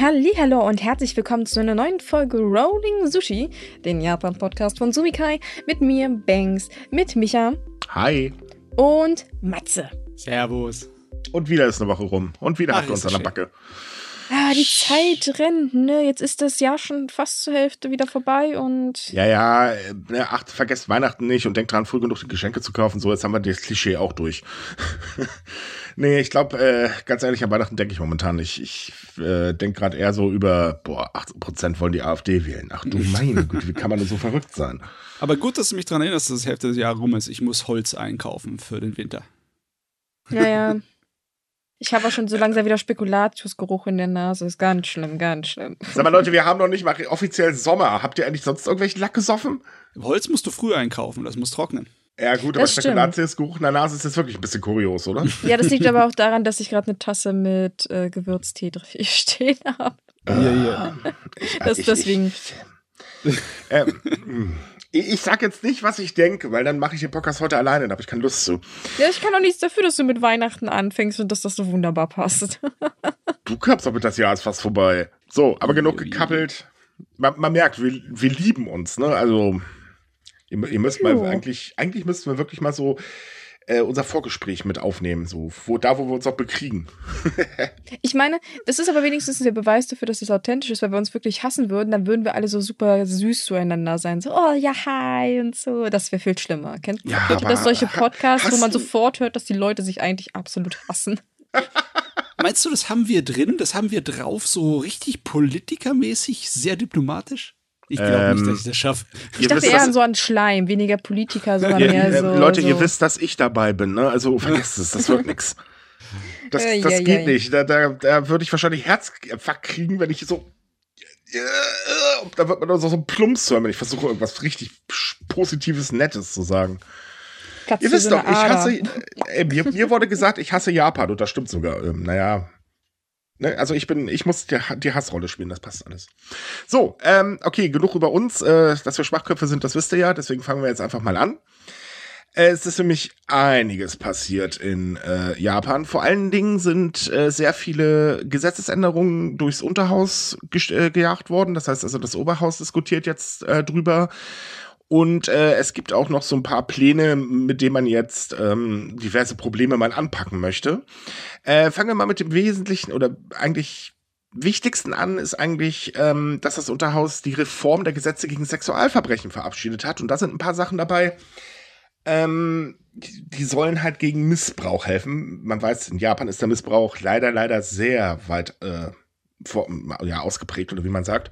Hallo und herzlich willkommen zu einer neuen Folge Rolling Sushi, den Japan-Podcast von Sumikai, mit mir, Banks, mit Micha. Hi. Und Matze. Servus. Und wieder ist eine Woche rum. Und wieder Ach, hat uns an der Backe. Ah, die Zeit rennt, ne? Jetzt ist das Jahr schon fast zur Hälfte wieder vorbei und. Ja, ja, ne, ach, vergesst Weihnachten nicht und denkt dran, früh genug die Geschenke zu kaufen. So, jetzt haben wir das Klischee auch durch. nee, ich glaube, äh, ganz ehrlich, an Weihnachten denke ich momentan nicht. Ich äh, denke gerade eher so über, boah, 18% wollen die AfD wählen. Ach du meine Güte, wie kann man denn so verrückt sein? Aber gut, dass du mich daran erinnerst, dass das Hälfte des Jahres rum ist. Ich muss Holz einkaufen für den Winter. Ja, ja. Ich habe auch schon so langsam wieder Spekulatiusgeruch in der Nase. Ist ganz schlimm, ganz schlimm. Sag mal, Leute, wir haben noch nicht mal offiziell Sommer. Habt ihr eigentlich sonst irgendwelchen Lack gesoffen? Holz musst du früh einkaufen, das muss trocknen. Ja, gut, aber Spekulatiusgeruch in der Nase ist jetzt wirklich ein bisschen kurios, oder? Ja, das liegt aber auch daran, dass ich gerade eine Tasse mit äh, Gewürztee stehen habe. Ja, ja. Das ist deswegen. Ich, ich, ähm, ich sag jetzt nicht, was ich denke, weil dann mache ich den Podcast heute alleine, da habe ich keine Lust zu. Ja, ich kann auch nichts dafür, dass du mit Weihnachten anfängst und dass das so wunderbar passt. du doch mit das Jahr ist fast vorbei. So, aber genug gekappelt. Man, man merkt, wir, wir lieben uns, ne? Also, ihr, ihr müsst mal eigentlich, eigentlich müssten wir wirklich mal so äh, unser Vorgespräch mit aufnehmen, so wo, da, wo wir uns auch bekriegen. ich meine, das ist aber wenigstens der Beweis dafür, dass es authentisch ist, weil wir uns wirklich hassen würden, dann würden wir alle so super süß zueinander sein. So, oh ja, hi und so. Das wäre viel schlimmer. Kennt ja, ihr das solche Podcasts, wo man sofort hört, dass die Leute sich eigentlich absolut hassen? Meinst du, das haben wir drin? Das haben wir drauf, so richtig politikermäßig, sehr diplomatisch? Ich glaube ähm, nicht, dass ich das schaffe. Ich dachte wisst, eher an so einen Schleim, weniger Politiker, sondern ja, mehr so. Leute, so. ihr wisst, dass ich dabei bin, ne? Also vergesst es, das wird nichts. Das, das ja, geht ja, nicht. Da, da, da würde ich wahrscheinlich Herzinfarkt kriegen, wenn ich so. Da wird man so, so ein Plumps hören, wenn ich versuche, irgendwas richtig Positives, Nettes zu sagen. Platz ihr wisst so doch, ich hasse. Äh, mir, mir wurde gesagt, ich hasse Japan und das stimmt sogar. Ähm, naja, Ne, also ich bin, ich muss die, die, Hassrolle spielen, das passt alles. So, ähm, okay, genug über uns. Äh, dass wir Schwachköpfe sind, das wisst ihr ja, deswegen fangen wir jetzt einfach mal an. Es ist nämlich einiges passiert in äh, Japan. Vor allen Dingen sind äh, sehr viele Gesetzesänderungen durchs Unterhaus äh, gejagt worden. Das heißt also, das Oberhaus diskutiert jetzt äh, drüber. Und äh, es gibt auch noch so ein paar Pläne, mit denen man jetzt ähm, diverse Probleme mal anpacken möchte. Äh, fangen wir mal mit dem Wesentlichen oder eigentlich wichtigsten an, ist eigentlich, ähm, dass das Unterhaus die Reform der Gesetze gegen Sexualverbrechen verabschiedet hat. Und da sind ein paar Sachen dabei, ähm, die sollen halt gegen Missbrauch helfen. Man weiß, in Japan ist der Missbrauch leider, leider sehr weit äh, vor, ja, ausgeprägt, oder wie man sagt.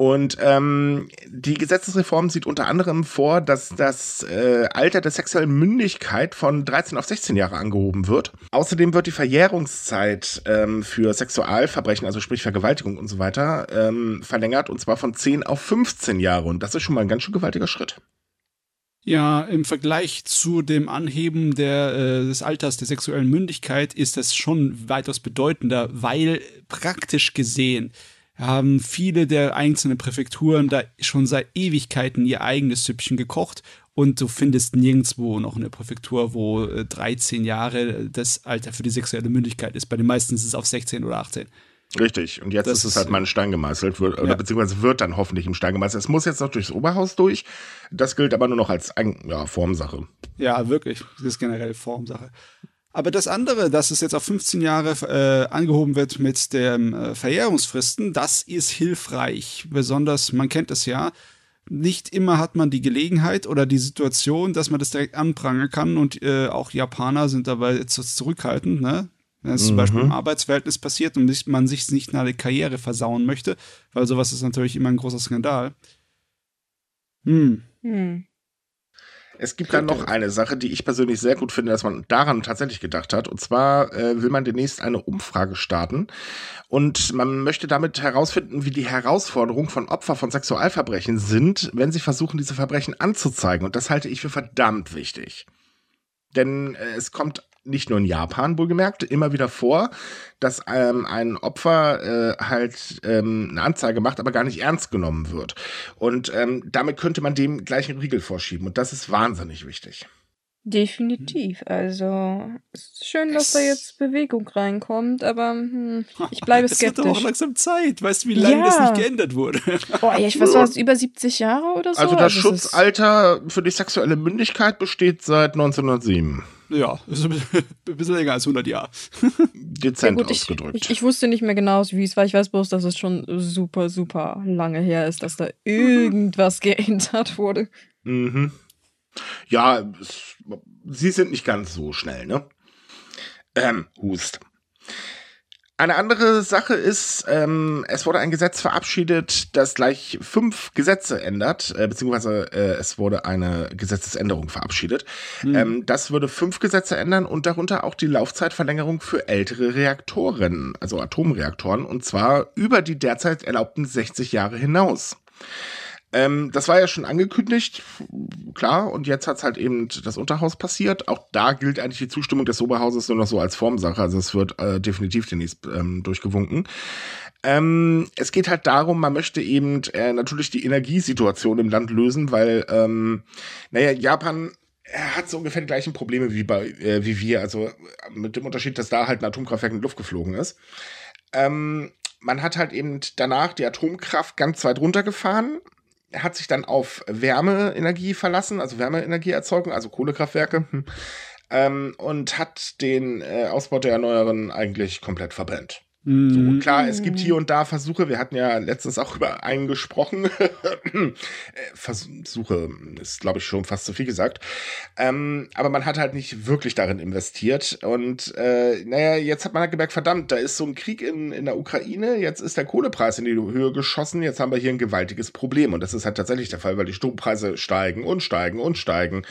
Und ähm, die Gesetzesreform sieht unter anderem vor, dass das äh, Alter der sexuellen Mündigkeit von 13 auf 16 Jahre angehoben wird. Außerdem wird die Verjährungszeit ähm, für Sexualverbrechen, also sprich Vergewaltigung und so weiter, ähm, verlängert und zwar von 10 auf 15 Jahre. Und das ist schon mal ein ganz schön gewaltiger Schritt. Ja, im Vergleich zu dem Anheben der, äh, des Alters der sexuellen Mündigkeit ist das schon weitaus bedeutender, weil praktisch gesehen haben viele der einzelnen Präfekturen da schon seit Ewigkeiten ihr eigenes Süppchen gekocht und du findest nirgendwo noch eine Präfektur, wo 13 äh, Jahre das Alter für die sexuelle Mündigkeit ist. Bei den meisten ist es auf 16 oder 18. Richtig. Und jetzt das ist es halt mal in Stein gemeißelt, wird, ja. oder beziehungsweise wird dann hoffentlich im Stein gemeißelt. Es muss jetzt noch durchs Oberhaus durch. Das gilt aber nur noch als ja, Formsache. Ja, wirklich. Das ist generell Formsache. Aber das andere, dass es jetzt auf 15 Jahre äh, angehoben wird mit den äh, Verjährungsfristen, das ist hilfreich. Besonders, man kennt es ja, nicht immer hat man die Gelegenheit oder die Situation, dass man das direkt anprangern kann und äh, auch Japaner sind dabei jetzt zurückhaltend, ne? Wenn es mhm. zum Beispiel im Arbeitsverhältnis passiert und man sich nicht nach der Karriere versauen möchte, weil sowas ist natürlich immer ein großer Skandal. Hm. hm. Es gibt dann noch eine Sache, die ich persönlich sehr gut finde, dass man daran tatsächlich gedacht hat. Und zwar äh, will man demnächst eine Umfrage starten. Und man möchte damit herausfinden, wie die Herausforderungen von Opfern von Sexualverbrechen sind, wenn sie versuchen, diese Verbrechen anzuzeigen. Und das halte ich für verdammt wichtig. Denn äh, es kommt nicht nur in Japan wohlgemerkt immer wieder vor, dass ähm, ein Opfer äh, halt ähm, eine Anzeige macht, aber gar nicht ernst genommen wird. Und ähm, damit könnte man dem gleich einen Riegel vorschieben. Und das ist wahnsinnig wichtig. Definitiv. Also, es ist schön, dass da jetzt Bewegung reinkommt, aber hm, ich bleibe skeptisch. Es wird doch auch langsam Zeit. Weißt du, wie lange ja. das nicht geändert wurde? Boah, ich weiß was, über 70 Jahre oder so? Also, das also Schutzalter für die sexuelle Mündigkeit besteht seit 1907. Ja, ist ein bisschen länger als 100 Jahre. Dezent ja, gut, ausgedrückt. Ich, ich, ich, wusste nicht mehr genau, wie es war. Ich weiß bloß, dass es schon super, super lange her ist, dass da irgendwas geändert wurde. Mhm. Ja, es, sie sind nicht ganz so schnell, ne? Ähm, Hust. Eine andere Sache ist, ähm, es wurde ein Gesetz verabschiedet, das gleich fünf Gesetze ändert, äh, beziehungsweise äh, es wurde eine Gesetzesänderung verabschiedet. Mhm. Ähm, das würde fünf Gesetze ändern und darunter auch die Laufzeitverlängerung für ältere Reaktoren, also Atomreaktoren, und zwar über die derzeit erlaubten 60 Jahre hinaus. Ähm, das war ja schon angekündigt, klar, und jetzt hat es halt eben das Unterhaus passiert. Auch da gilt eigentlich die Zustimmung des Oberhauses nur noch so als Formsache, also es wird äh, definitiv demnächst ähm, durchgewunken. Ähm, es geht halt darum, man möchte eben äh, natürlich die Energiesituation im Land lösen, weil, ähm, naja, Japan er hat so ungefähr die gleichen Probleme wie bei äh, wie wir, also mit dem Unterschied, dass da halt ein Atomkraftwerk in die Luft geflogen ist. Ähm, man hat halt eben danach die Atomkraft ganz weit runtergefahren er hat sich dann auf Wärmeenergie verlassen, also Wärmeenergieerzeugung, also Kohlekraftwerke, hm, ähm, und hat den äh, Ausbau der Erneuerbaren eigentlich komplett verbrennt. So, mhm. klar, es gibt hier und da Versuche, wir hatten ja letztens auch über einen gesprochen. Äh, Versuche ist, glaube ich, schon fast zu viel gesagt. Ähm, aber man hat halt nicht wirklich darin investiert. Und äh, naja, jetzt hat man halt gemerkt, verdammt, da ist so ein Krieg in, in der Ukraine, jetzt ist der Kohlepreis in die Höhe geschossen, jetzt haben wir hier ein gewaltiges Problem. Und das ist halt tatsächlich der Fall, weil die Strompreise steigen und steigen und steigen.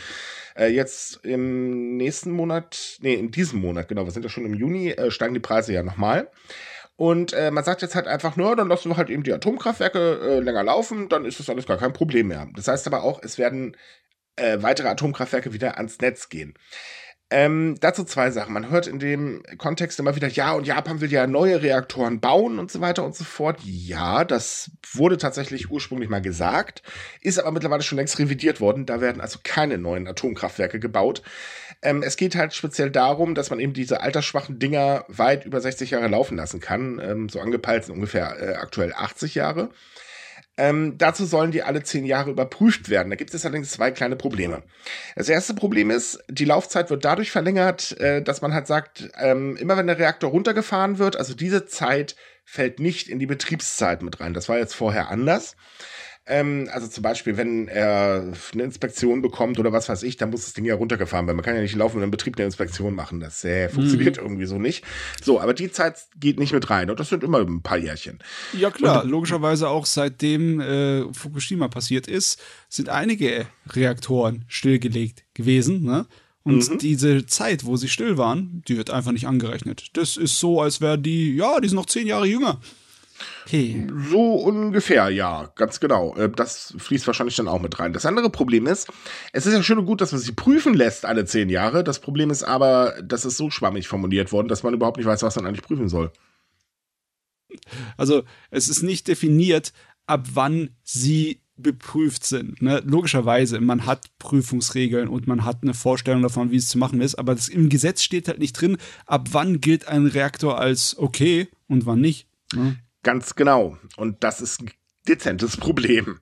Äh, jetzt im nächsten Monat, nee, in diesem Monat, genau, wir sind ja schon im Juni, äh, steigen die Preise ja nochmal. Und äh, man sagt jetzt halt einfach nur, dann lassen wir halt eben die Atomkraftwerke äh, länger laufen, dann ist das alles gar kein Problem mehr. Das heißt aber auch, es werden äh, weitere Atomkraftwerke wieder ans Netz gehen. Ähm, dazu zwei Sachen. Man hört in dem Kontext immer wieder, ja, und Japan will ja neue Reaktoren bauen und so weiter und so fort. Ja, das wurde tatsächlich ursprünglich mal gesagt, ist aber mittlerweile schon längst revidiert worden. Da werden also keine neuen Atomkraftwerke gebaut. Ähm, es geht halt speziell darum, dass man eben diese altersschwachen Dinger weit über 60 Jahre laufen lassen kann. Ähm, so angepeilt sind ungefähr äh, aktuell 80 Jahre. Ähm, dazu sollen die alle zehn Jahre überprüft werden. Da gibt es allerdings zwei kleine Probleme. Das erste Problem ist, die Laufzeit wird dadurch verlängert, äh, dass man halt sagt, ähm, immer wenn der Reaktor runtergefahren wird, also diese Zeit fällt nicht in die Betriebszeit mit rein. Das war jetzt vorher anders. Ähm, also zum Beispiel, wenn er eine Inspektion bekommt oder was weiß ich, dann muss das Ding ja runtergefahren werden. Man kann ja nicht laufen und im Betrieb eine Inspektion machen. Das äh, funktioniert mhm. irgendwie so nicht. So, aber die Zeit geht nicht mit rein und das sind immer ein paar Jährchen. Ja klar, und, logischerweise auch seitdem äh, Fukushima passiert ist, sind einige Reaktoren stillgelegt gewesen. Ne? Und mhm. diese Zeit, wo sie still waren, die wird einfach nicht angerechnet. Das ist so, als wären die, ja, die sind noch zehn Jahre jünger. Okay. So ungefähr, ja, ganz genau. Äh, das fließt wahrscheinlich dann auch mit rein. Das andere Problem ist, es ist ja schön und gut, dass man sie prüfen lässt alle zehn Jahre. Das Problem ist aber, das ist so schwammig formuliert worden, dass man überhaupt nicht weiß, was man eigentlich prüfen soll. Also, es ist nicht definiert, ab wann sie beprüft sind. Ne? Logischerweise, man hat Prüfungsregeln und man hat eine Vorstellung davon, wie es zu machen ist, aber das, im Gesetz steht halt nicht drin, ab wann gilt ein Reaktor als okay und wann nicht. Ne? Ganz genau. Und das ist ein dezentes Problem.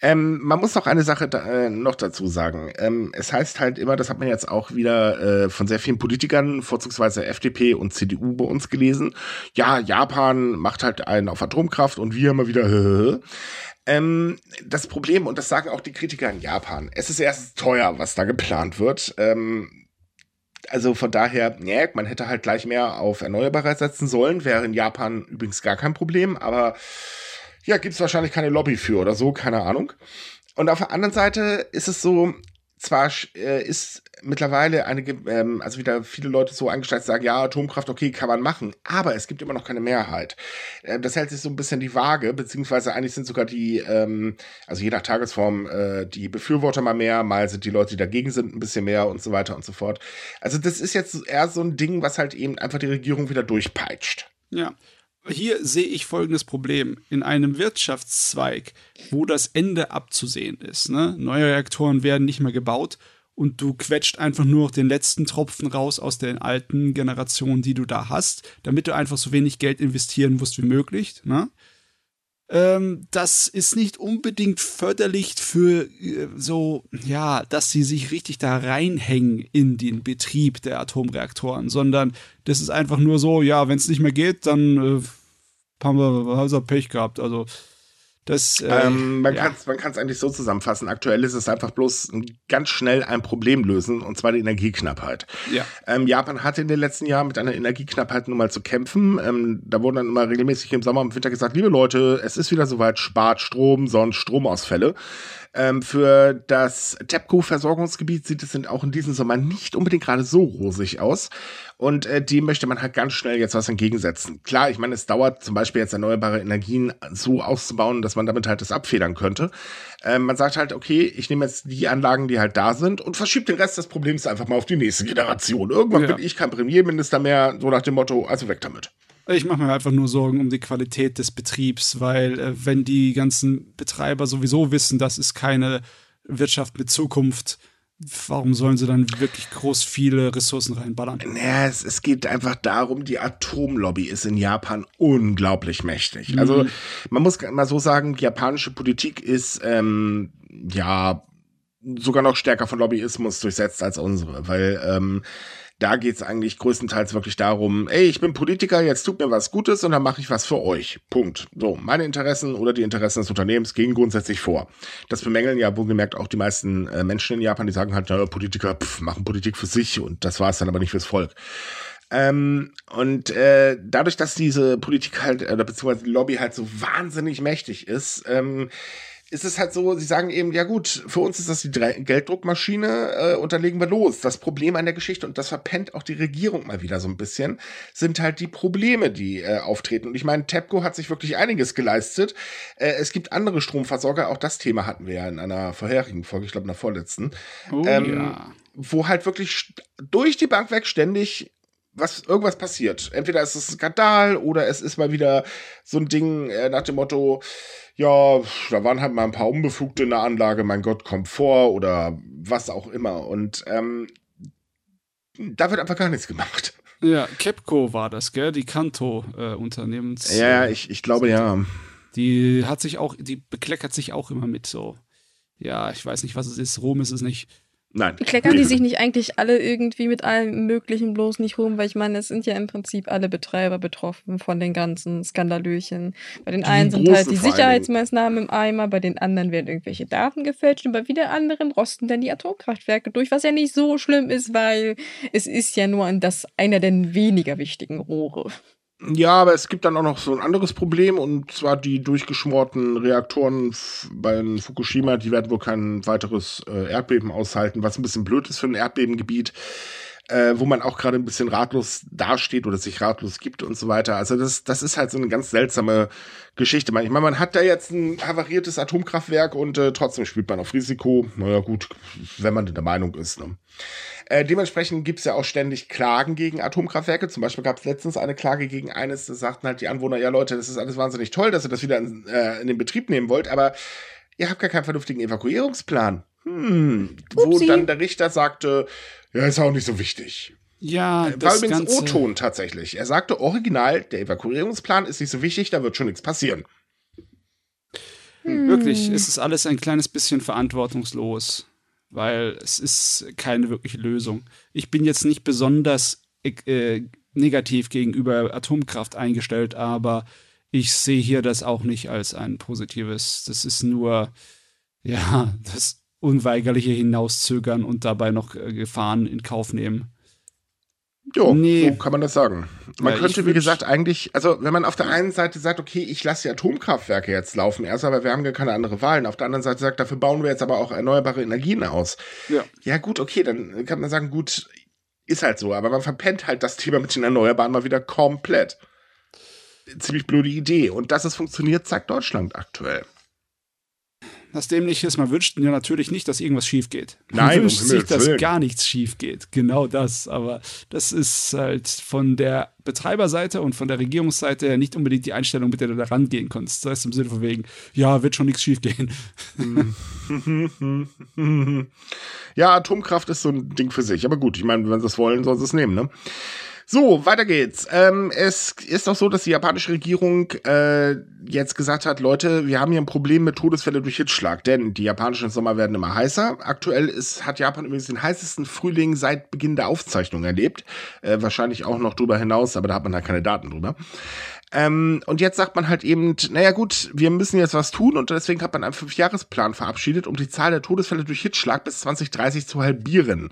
Ähm, man muss noch eine Sache da, äh, noch dazu sagen. Ähm, es heißt halt immer, das hat man jetzt auch wieder äh, von sehr vielen Politikern, vorzugsweise FDP und CDU bei uns gelesen. Ja, Japan macht halt einen auf Atomkraft und wir immer wieder. Ähm, das Problem, und das sagen auch die Kritiker in Japan, es ist erst teuer, was da geplant wird. Ähm, also von daher, ja, man hätte halt gleich mehr auf Erneuerbare setzen sollen. Wäre in Japan übrigens gar kein Problem, aber ja, gibt es wahrscheinlich keine Lobby für oder so, keine Ahnung. Und auf der anderen Seite ist es so, zwar äh, ist mittlerweile einige, ähm, also wieder viele Leute so eingestellt, sagen, ja, Atomkraft, okay, kann man machen, aber es gibt immer noch keine Mehrheit. Äh, das hält sich so ein bisschen die Waage, beziehungsweise eigentlich sind sogar die, ähm, also je nach Tagesform, äh, die Befürworter mal mehr, mal sind die Leute, die dagegen sind, ein bisschen mehr und so weiter und so fort. Also das ist jetzt eher so ein Ding, was halt eben einfach die Regierung wieder durchpeitscht. Ja. Hier sehe ich folgendes Problem. In einem Wirtschaftszweig, wo das Ende abzusehen ist, ne? neue Reaktoren werden nicht mehr gebaut und du quetscht einfach nur den letzten Tropfen raus aus den alten Generationen, die du da hast, damit du einfach so wenig Geld investieren musst wie möglich. Ne? Ähm, das ist nicht unbedingt förderlich für äh, so, ja, dass sie sich richtig da reinhängen in den Betrieb der Atomreaktoren, sondern das ist einfach nur so, ja, wenn es nicht mehr geht, dann äh, haben wir, haben Pech gehabt. Also das, äh, ähm, man ja. kann es eigentlich so zusammenfassen. Aktuell ist es einfach bloß ganz schnell ein Problem lösen, und zwar die Energieknappheit. Ja. Ähm, Japan hatte in den letzten Jahren mit einer Energieknappheit nun mal zu kämpfen. Ähm, da wurden dann immer regelmäßig im Sommer und Winter gesagt, liebe Leute, es ist wieder soweit, spart Strom, sonst Stromausfälle. Ähm, für das TEPCO-Versorgungsgebiet sieht es auch in diesem Sommer nicht unbedingt gerade so rosig aus. Und äh, dem möchte man halt ganz schnell jetzt was entgegensetzen. Klar, ich meine, es dauert zum Beispiel jetzt erneuerbare Energien so auszubauen, dass man damit halt das abfedern könnte. Ähm, man sagt halt, okay, ich nehme jetzt die Anlagen, die halt da sind und verschiebt den Rest des Problems einfach mal auf die nächste Generation. Irgendwann ja. bin ich kein Premierminister mehr, so nach dem Motto, also weg damit. Ich mache mir einfach nur Sorgen um die Qualität des Betriebs, weil äh, wenn die ganzen Betreiber sowieso wissen, das ist keine Wirtschaft mit Zukunft, warum sollen sie dann wirklich groß viele Ressourcen reinballern? Naja, es, es geht einfach darum, die Atomlobby ist in Japan unglaublich mächtig. Mhm. Also man muss mal so sagen, die japanische Politik ist ähm, ja sogar noch stärker von Lobbyismus durchsetzt als unsere, weil ähm, da geht es eigentlich größtenteils wirklich darum, ey, ich bin Politiker, jetzt tut mir was Gutes und dann mache ich was für euch. Punkt. So, meine Interessen oder die Interessen des Unternehmens gehen grundsätzlich vor. Das bemängeln ja wohlgemerkt auch die meisten äh, Menschen in Japan, die sagen halt, na, Politiker pff, machen Politik für sich und das war es dann aber nicht fürs Volk. Ähm, und äh, dadurch, dass diese Politik halt, oder äh, beziehungsweise die Lobby halt so wahnsinnig mächtig ist, ähm, ist es halt so, sie sagen eben, ja gut, für uns ist das die Gelddruckmaschine, äh, und dann legen wir los. Das Problem an der Geschichte, und das verpennt auch die Regierung mal wieder so ein bisschen, sind halt die Probleme, die äh, auftreten. Und ich meine, TEPCO hat sich wirklich einiges geleistet. Äh, es gibt andere Stromversorger, auch das Thema hatten wir ja in einer vorherigen Folge, ich glaube in der vorletzten. Oh, ähm, ja. Wo halt wirklich durch die Bank weg ständig was irgendwas passiert. Entweder ist es ein Skandal oder es ist mal wieder so ein Ding äh, nach dem Motto, ja, da waren halt mal ein paar Unbefugte in der Anlage, mein Gott, kommt vor oder was auch immer. Und ähm, da wird einfach gar nichts gemacht. Ja, Capco war das, gell? Die Kanto-Unternehmens. Äh, ja, ich, ich glaube ja. Die hat sich auch, die bekleckert sich auch immer mit so. Ja, ich weiß nicht, was es ist. Rom ist es nicht. Nein. Kleckern die sich nicht eigentlich alle irgendwie mit allem Möglichen bloß nicht rum? Weil ich meine, es sind ja im Prinzip alle Betreiber betroffen von den ganzen Skandalöchen. Bei den die einen sind halt die Sicherheitsmaßnahmen im Eimer, bei den anderen werden irgendwelche Daten gefälscht und bei wieder anderen rosten dann die Atomkraftwerke durch, was ja nicht so schlimm ist, weil es ist ja nur das einer der weniger wichtigen Rohre. Ja, aber es gibt dann auch noch so ein anderes Problem und zwar die durchgeschmorten Reaktoren bei Fukushima, die werden wohl kein weiteres äh, Erdbeben aushalten, was ein bisschen blöd ist für ein Erdbebengebiet, äh, wo man auch gerade ein bisschen ratlos dasteht oder sich ratlos gibt und so weiter. Also das, das ist halt so eine ganz seltsame Geschichte. Ich meine, man hat da jetzt ein havariertes Atomkraftwerk und äh, trotzdem spielt man auf Risiko. Naja gut, wenn man der Meinung ist. Ne? Äh, dementsprechend gibt es ja auch ständig Klagen gegen Atomkraftwerke. Zum Beispiel gab es letztens eine Klage gegen eines, da sagten halt die Anwohner, ja Leute, das ist alles wahnsinnig toll, dass ihr das wieder in, äh, in den Betrieb nehmen wollt, aber ihr habt gar keinen vernünftigen Evakuierungsplan. Hm, wo dann der Richter sagte, ja, ist auch nicht so wichtig. Ja, äh, das war übrigens O-Ton tatsächlich. Er sagte original, der Evakuierungsplan ist nicht so wichtig, da wird schon nichts passieren. Hm. Wirklich, es ist alles ein kleines bisschen verantwortungslos weil es ist keine wirkliche Lösung. Ich bin jetzt nicht besonders äh, negativ gegenüber Atomkraft eingestellt, aber ich sehe hier das auch nicht als ein positives. Das ist nur, ja, das unweigerliche Hinauszögern und dabei noch äh, Gefahren in Kauf nehmen. Ja, nee. so kann man das sagen. Man ja, könnte, wie gesagt, eigentlich, also wenn man auf der einen Seite sagt, okay, ich lasse die Atomkraftwerke jetzt laufen, erst aber wir haben ja keine andere Wahlen. Auf der anderen Seite sagt, dafür bauen wir jetzt aber auch erneuerbare Energien aus. Ja. Ja, gut, okay, dann kann man sagen, gut, ist halt so, aber man verpennt halt das Thema mit den Erneuerbaren mal wieder komplett. Ziemlich blöde Idee. Und dass es funktioniert, zeigt Deutschland aktuell. Das Dämliche ist, man wünscht ja natürlich nicht, dass irgendwas schief geht. Man Nein, wünscht sich, dass Willen. gar nichts schief geht. Genau das. Aber das ist halt von der Betreiberseite und von der Regierungsseite nicht unbedingt die Einstellung, mit der du da rangehen kannst. Das heißt im Sinne von wegen, ja, wird schon nichts schief gehen. ja, Atomkraft ist so ein Ding für sich. Aber gut, ich meine, wenn sie es wollen, sollen sie es nehmen, ne? So, weiter geht's. Ähm, es ist auch so, dass die japanische Regierung äh, jetzt gesagt hat, Leute, wir haben hier ein Problem mit Todesfälle durch Hitzschlag, denn die japanischen Sommer werden immer heißer. Aktuell ist, hat Japan übrigens den heißesten Frühling seit Beginn der Aufzeichnung erlebt. Äh, wahrscheinlich auch noch drüber hinaus, aber da hat man halt keine Daten drüber. Ähm, und jetzt sagt man halt eben, naja gut, wir müssen jetzt was tun und deswegen hat man einen Fünfjahresplan verabschiedet, um die Zahl der Todesfälle durch Hitzschlag bis 2030 zu halbieren.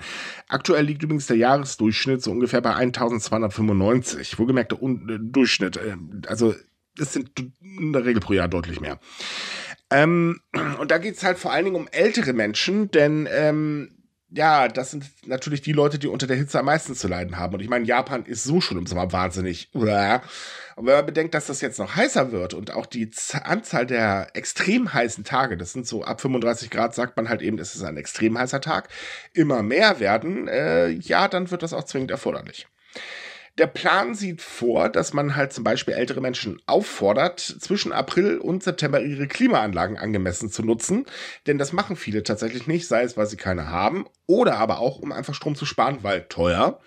Aktuell liegt übrigens der Jahresdurchschnitt so ungefähr bei 1295. Wohlgemerkt der Un äh, Durchschnitt. Äh, also es sind in der Regel pro Jahr deutlich mehr. Ähm, und da geht es halt vor allen Dingen um ältere Menschen, denn ähm, ja, das sind natürlich die Leute, die unter der Hitze am meisten zu leiden haben. Und ich meine, Japan ist so schon im Sommer wahnsinnig. Und wenn man bedenkt, dass das jetzt noch heißer wird und auch die Anzahl der extrem heißen Tage, das sind so ab 35 Grad, sagt man halt eben, es ist ein extrem heißer Tag, immer mehr werden, äh, ja, dann wird das auch zwingend erforderlich. Der Plan sieht vor, dass man halt zum Beispiel ältere Menschen auffordert, zwischen April und September ihre Klimaanlagen angemessen zu nutzen. Denn das machen viele tatsächlich nicht, sei es, weil sie keine haben oder aber auch, um einfach Strom zu sparen, weil teuer.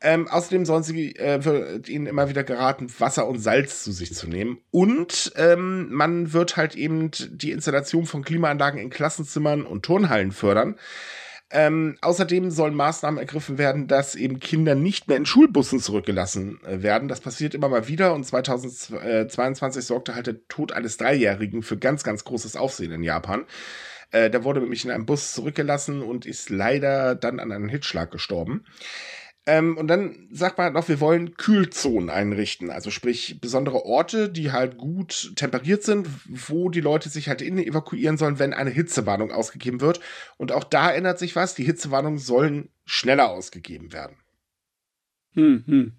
Ähm, außerdem sollen sie äh, wird ihnen immer wieder geraten, Wasser und Salz zu sich zu nehmen. Und ähm, man wird halt eben die Installation von Klimaanlagen in Klassenzimmern und Turnhallen fördern. Ähm, außerdem sollen Maßnahmen ergriffen werden, dass eben Kinder nicht mehr in Schulbussen zurückgelassen äh, werden. Das passiert immer mal wieder und 2022 sorgte halt der Tod eines Dreijährigen für ganz, ganz großes Aufsehen in Japan. Äh, der wurde nämlich in einem Bus zurückgelassen und ist leider dann an einem Hitzschlag gestorben. Ähm, und dann sagt man halt noch, wir wollen Kühlzonen einrichten. Also sprich besondere Orte, die halt gut temperiert sind, wo die Leute sich halt innen evakuieren sollen, wenn eine Hitzewarnung ausgegeben wird. Und auch da ändert sich was. Die Hitzewarnungen sollen schneller ausgegeben werden. Hm, hm.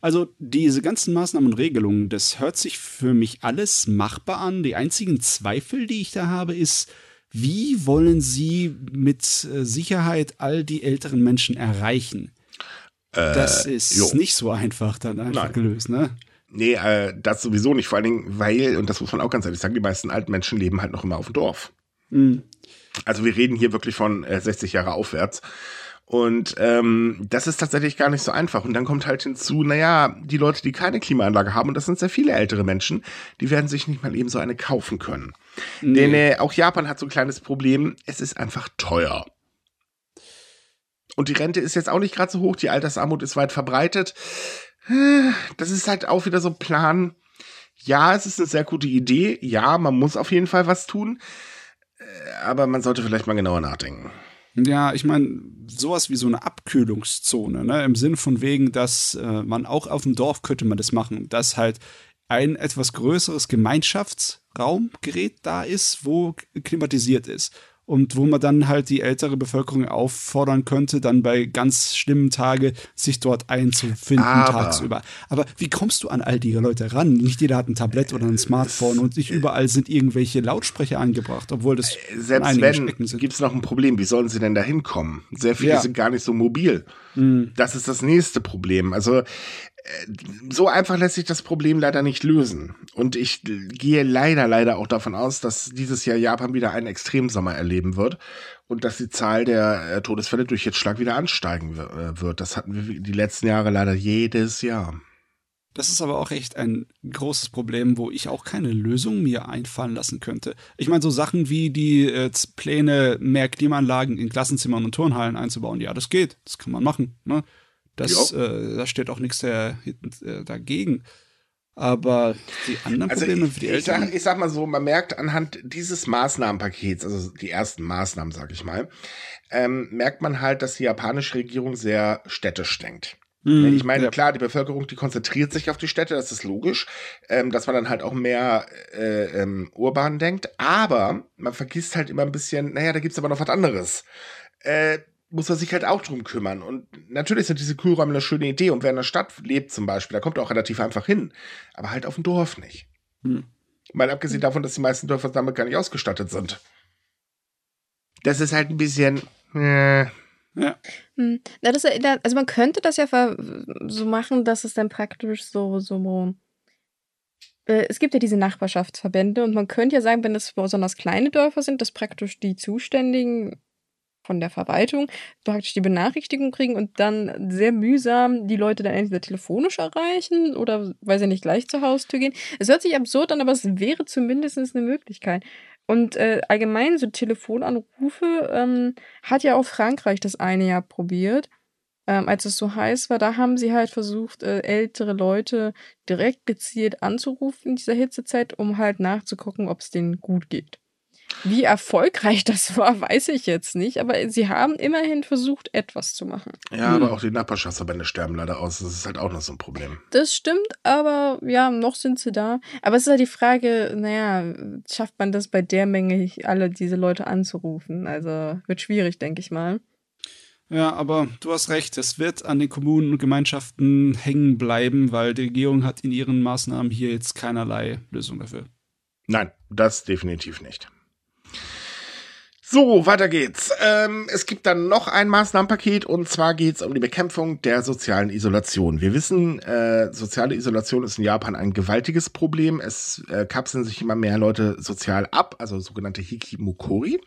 Also diese ganzen Maßnahmen und Regelungen, das hört sich für mich alles machbar an. Die einzigen Zweifel, die ich da habe, ist, wie wollen Sie mit äh, Sicherheit all die älteren Menschen erreichen? Äh, das ist jo. nicht so einfach dann einfach Nein. gelöst, ne? Nee, äh, das sowieso nicht. Vor allen Dingen, weil, und das muss man auch ganz ehrlich sagen, die meisten alten Menschen leben halt noch immer auf dem Dorf. Mhm. Also wir reden hier wirklich von äh, 60 Jahre aufwärts. Und ähm, das ist tatsächlich gar nicht so einfach. Und dann kommt halt hinzu, naja, die Leute, die keine Klimaanlage haben, und das sind sehr viele ältere Menschen, die werden sich nicht mal eben so eine kaufen können. Nee. Denn äh, auch Japan hat so ein kleines Problem, es ist einfach teuer. Und die Rente ist jetzt auch nicht gerade so hoch, die Altersarmut ist weit verbreitet. Das ist halt auch wieder so ein Plan. Ja, es ist eine sehr gute Idee. Ja, man muss auf jeden Fall was tun. Aber man sollte vielleicht mal genauer nachdenken. Ja, ich meine, sowas wie so eine Abkühlungszone, ne? Im Sinn von wegen, dass äh, man auch auf dem Dorf könnte man das machen, dass halt ein etwas größeres Gemeinschaftsraumgerät da ist, wo klimatisiert ist und wo man dann halt die ältere Bevölkerung auffordern könnte, dann bei ganz schlimmen Tage sich dort einzufinden aber, tagsüber. Aber wie kommst du an all die Leute ran? Nicht jeder hat ein Tablet oder ein Smartphone und nicht überall sind irgendwelche Lautsprecher angebracht, obwohl das äh, selbst wenn gibt es noch ein Problem. Wie sollen sie denn da hinkommen? Sehr viele ja. sind gar nicht so mobil. Mhm. Das ist das nächste Problem. Also so einfach lässt sich das Problem leider nicht lösen. Und ich gehe leider, leider auch davon aus, dass dieses Jahr Japan wieder einen Extremsommer erleben wird und dass die Zahl der äh, Todesfälle durch Hitzschlag wieder ansteigen äh, wird. Das hatten wir die letzten Jahre leider jedes Jahr. Das ist aber auch echt ein großes Problem, wo ich auch keine Lösung mir einfallen lassen könnte. Ich meine, so Sachen wie die äh, Pläne, mehr Klimaanlagen in Klassenzimmern und Turnhallen einzubauen, ja, das geht. Das kann man machen. Ne? Das, äh, da steht auch nichts der, äh, dagegen. Aber die anderen also Probleme ich, für die ich Eltern. Sag, ich sag mal so, man merkt anhand dieses Maßnahmenpakets, also die ersten Maßnahmen, sag ich mal, ähm, merkt man halt, dass die japanische Regierung sehr städtisch denkt. Mm, ich meine, ja. klar, die Bevölkerung, die konzentriert sich auf die Städte, das ist logisch, ähm, dass man dann halt auch mehr äh, ähm, urban denkt, aber man vergisst halt immer ein bisschen, naja, da gibt's aber noch was anderes. Äh, muss er sich halt auch drum kümmern. Und natürlich sind diese Kühlräume eine schöne Idee. Und wer in der Stadt lebt zum Beispiel, da kommt er auch relativ einfach hin. Aber halt auf dem Dorf nicht. Hm. Mal abgesehen davon, dass die meisten Dörfer damit gar nicht ausgestattet sind. das ist halt ein bisschen. Äh, ja. Hm. das, also man könnte das ja so machen, dass es dann praktisch so, so äh, es gibt ja diese Nachbarschaftsverbände und man könnte ja sagen, wenn es besonders kleine Dörfer sind, dass praktisch die Zuständigen von der Verwaltung praktisch die Benachrichtigung kriegen und dann sehr mühsam die Leute dann entweder telefonisch erreichen oder weil sie nicht gleich zur Haustür gehen. Es hört sich absurd an, aber es wäre zumindest eine Möglichkeit. Und äh, allgemein so Telefonanrufe ähm, hat ja auch Frankreich das eine Jahr probiert. Ähm, als es so heiß war, da haben sie halt versucht, äh, ältere Leute direkt gezielt anzurufen in dieser Hitzezeit, um halt nachzugucken, ob es denen gut geht. Wie erfolgreich das war, weiß ich jetzt nicht, aber sie haben immerhin versucht, etwas zu machen. Ja, hm. aber auch die Nachbarschaftsverbände sterben leider aus. Das ist halt auch noch so ein Problem. Das stimmt, aber ja, noch sind sie da. Aber es ist halt die Frage, naja, schafft man das bei der Menge, alle diese Leute anzurufen? Also wird schwierig, denke ich mal. Ja, aber du hast recht, es wird an den Kommunen und Gemeinschaften hängen bleiben, weil die Regierung hat in ihren Maßnahmen hier jetzt keinerlei Lösung dafür. Nein, das definitiv nicht. So, weiter geht's. Ähm, es gibt dann noch ein Maßnahmenpaket und zwar geht's um die Bekämpfung der sozialen Isolation. Wir wissen, äh, soziale Isolation ist in Japan ein gewaltiges Problem. Es äh, kapseln sich immer mehr Leute sozial ab, also sogenannte Hikimokori.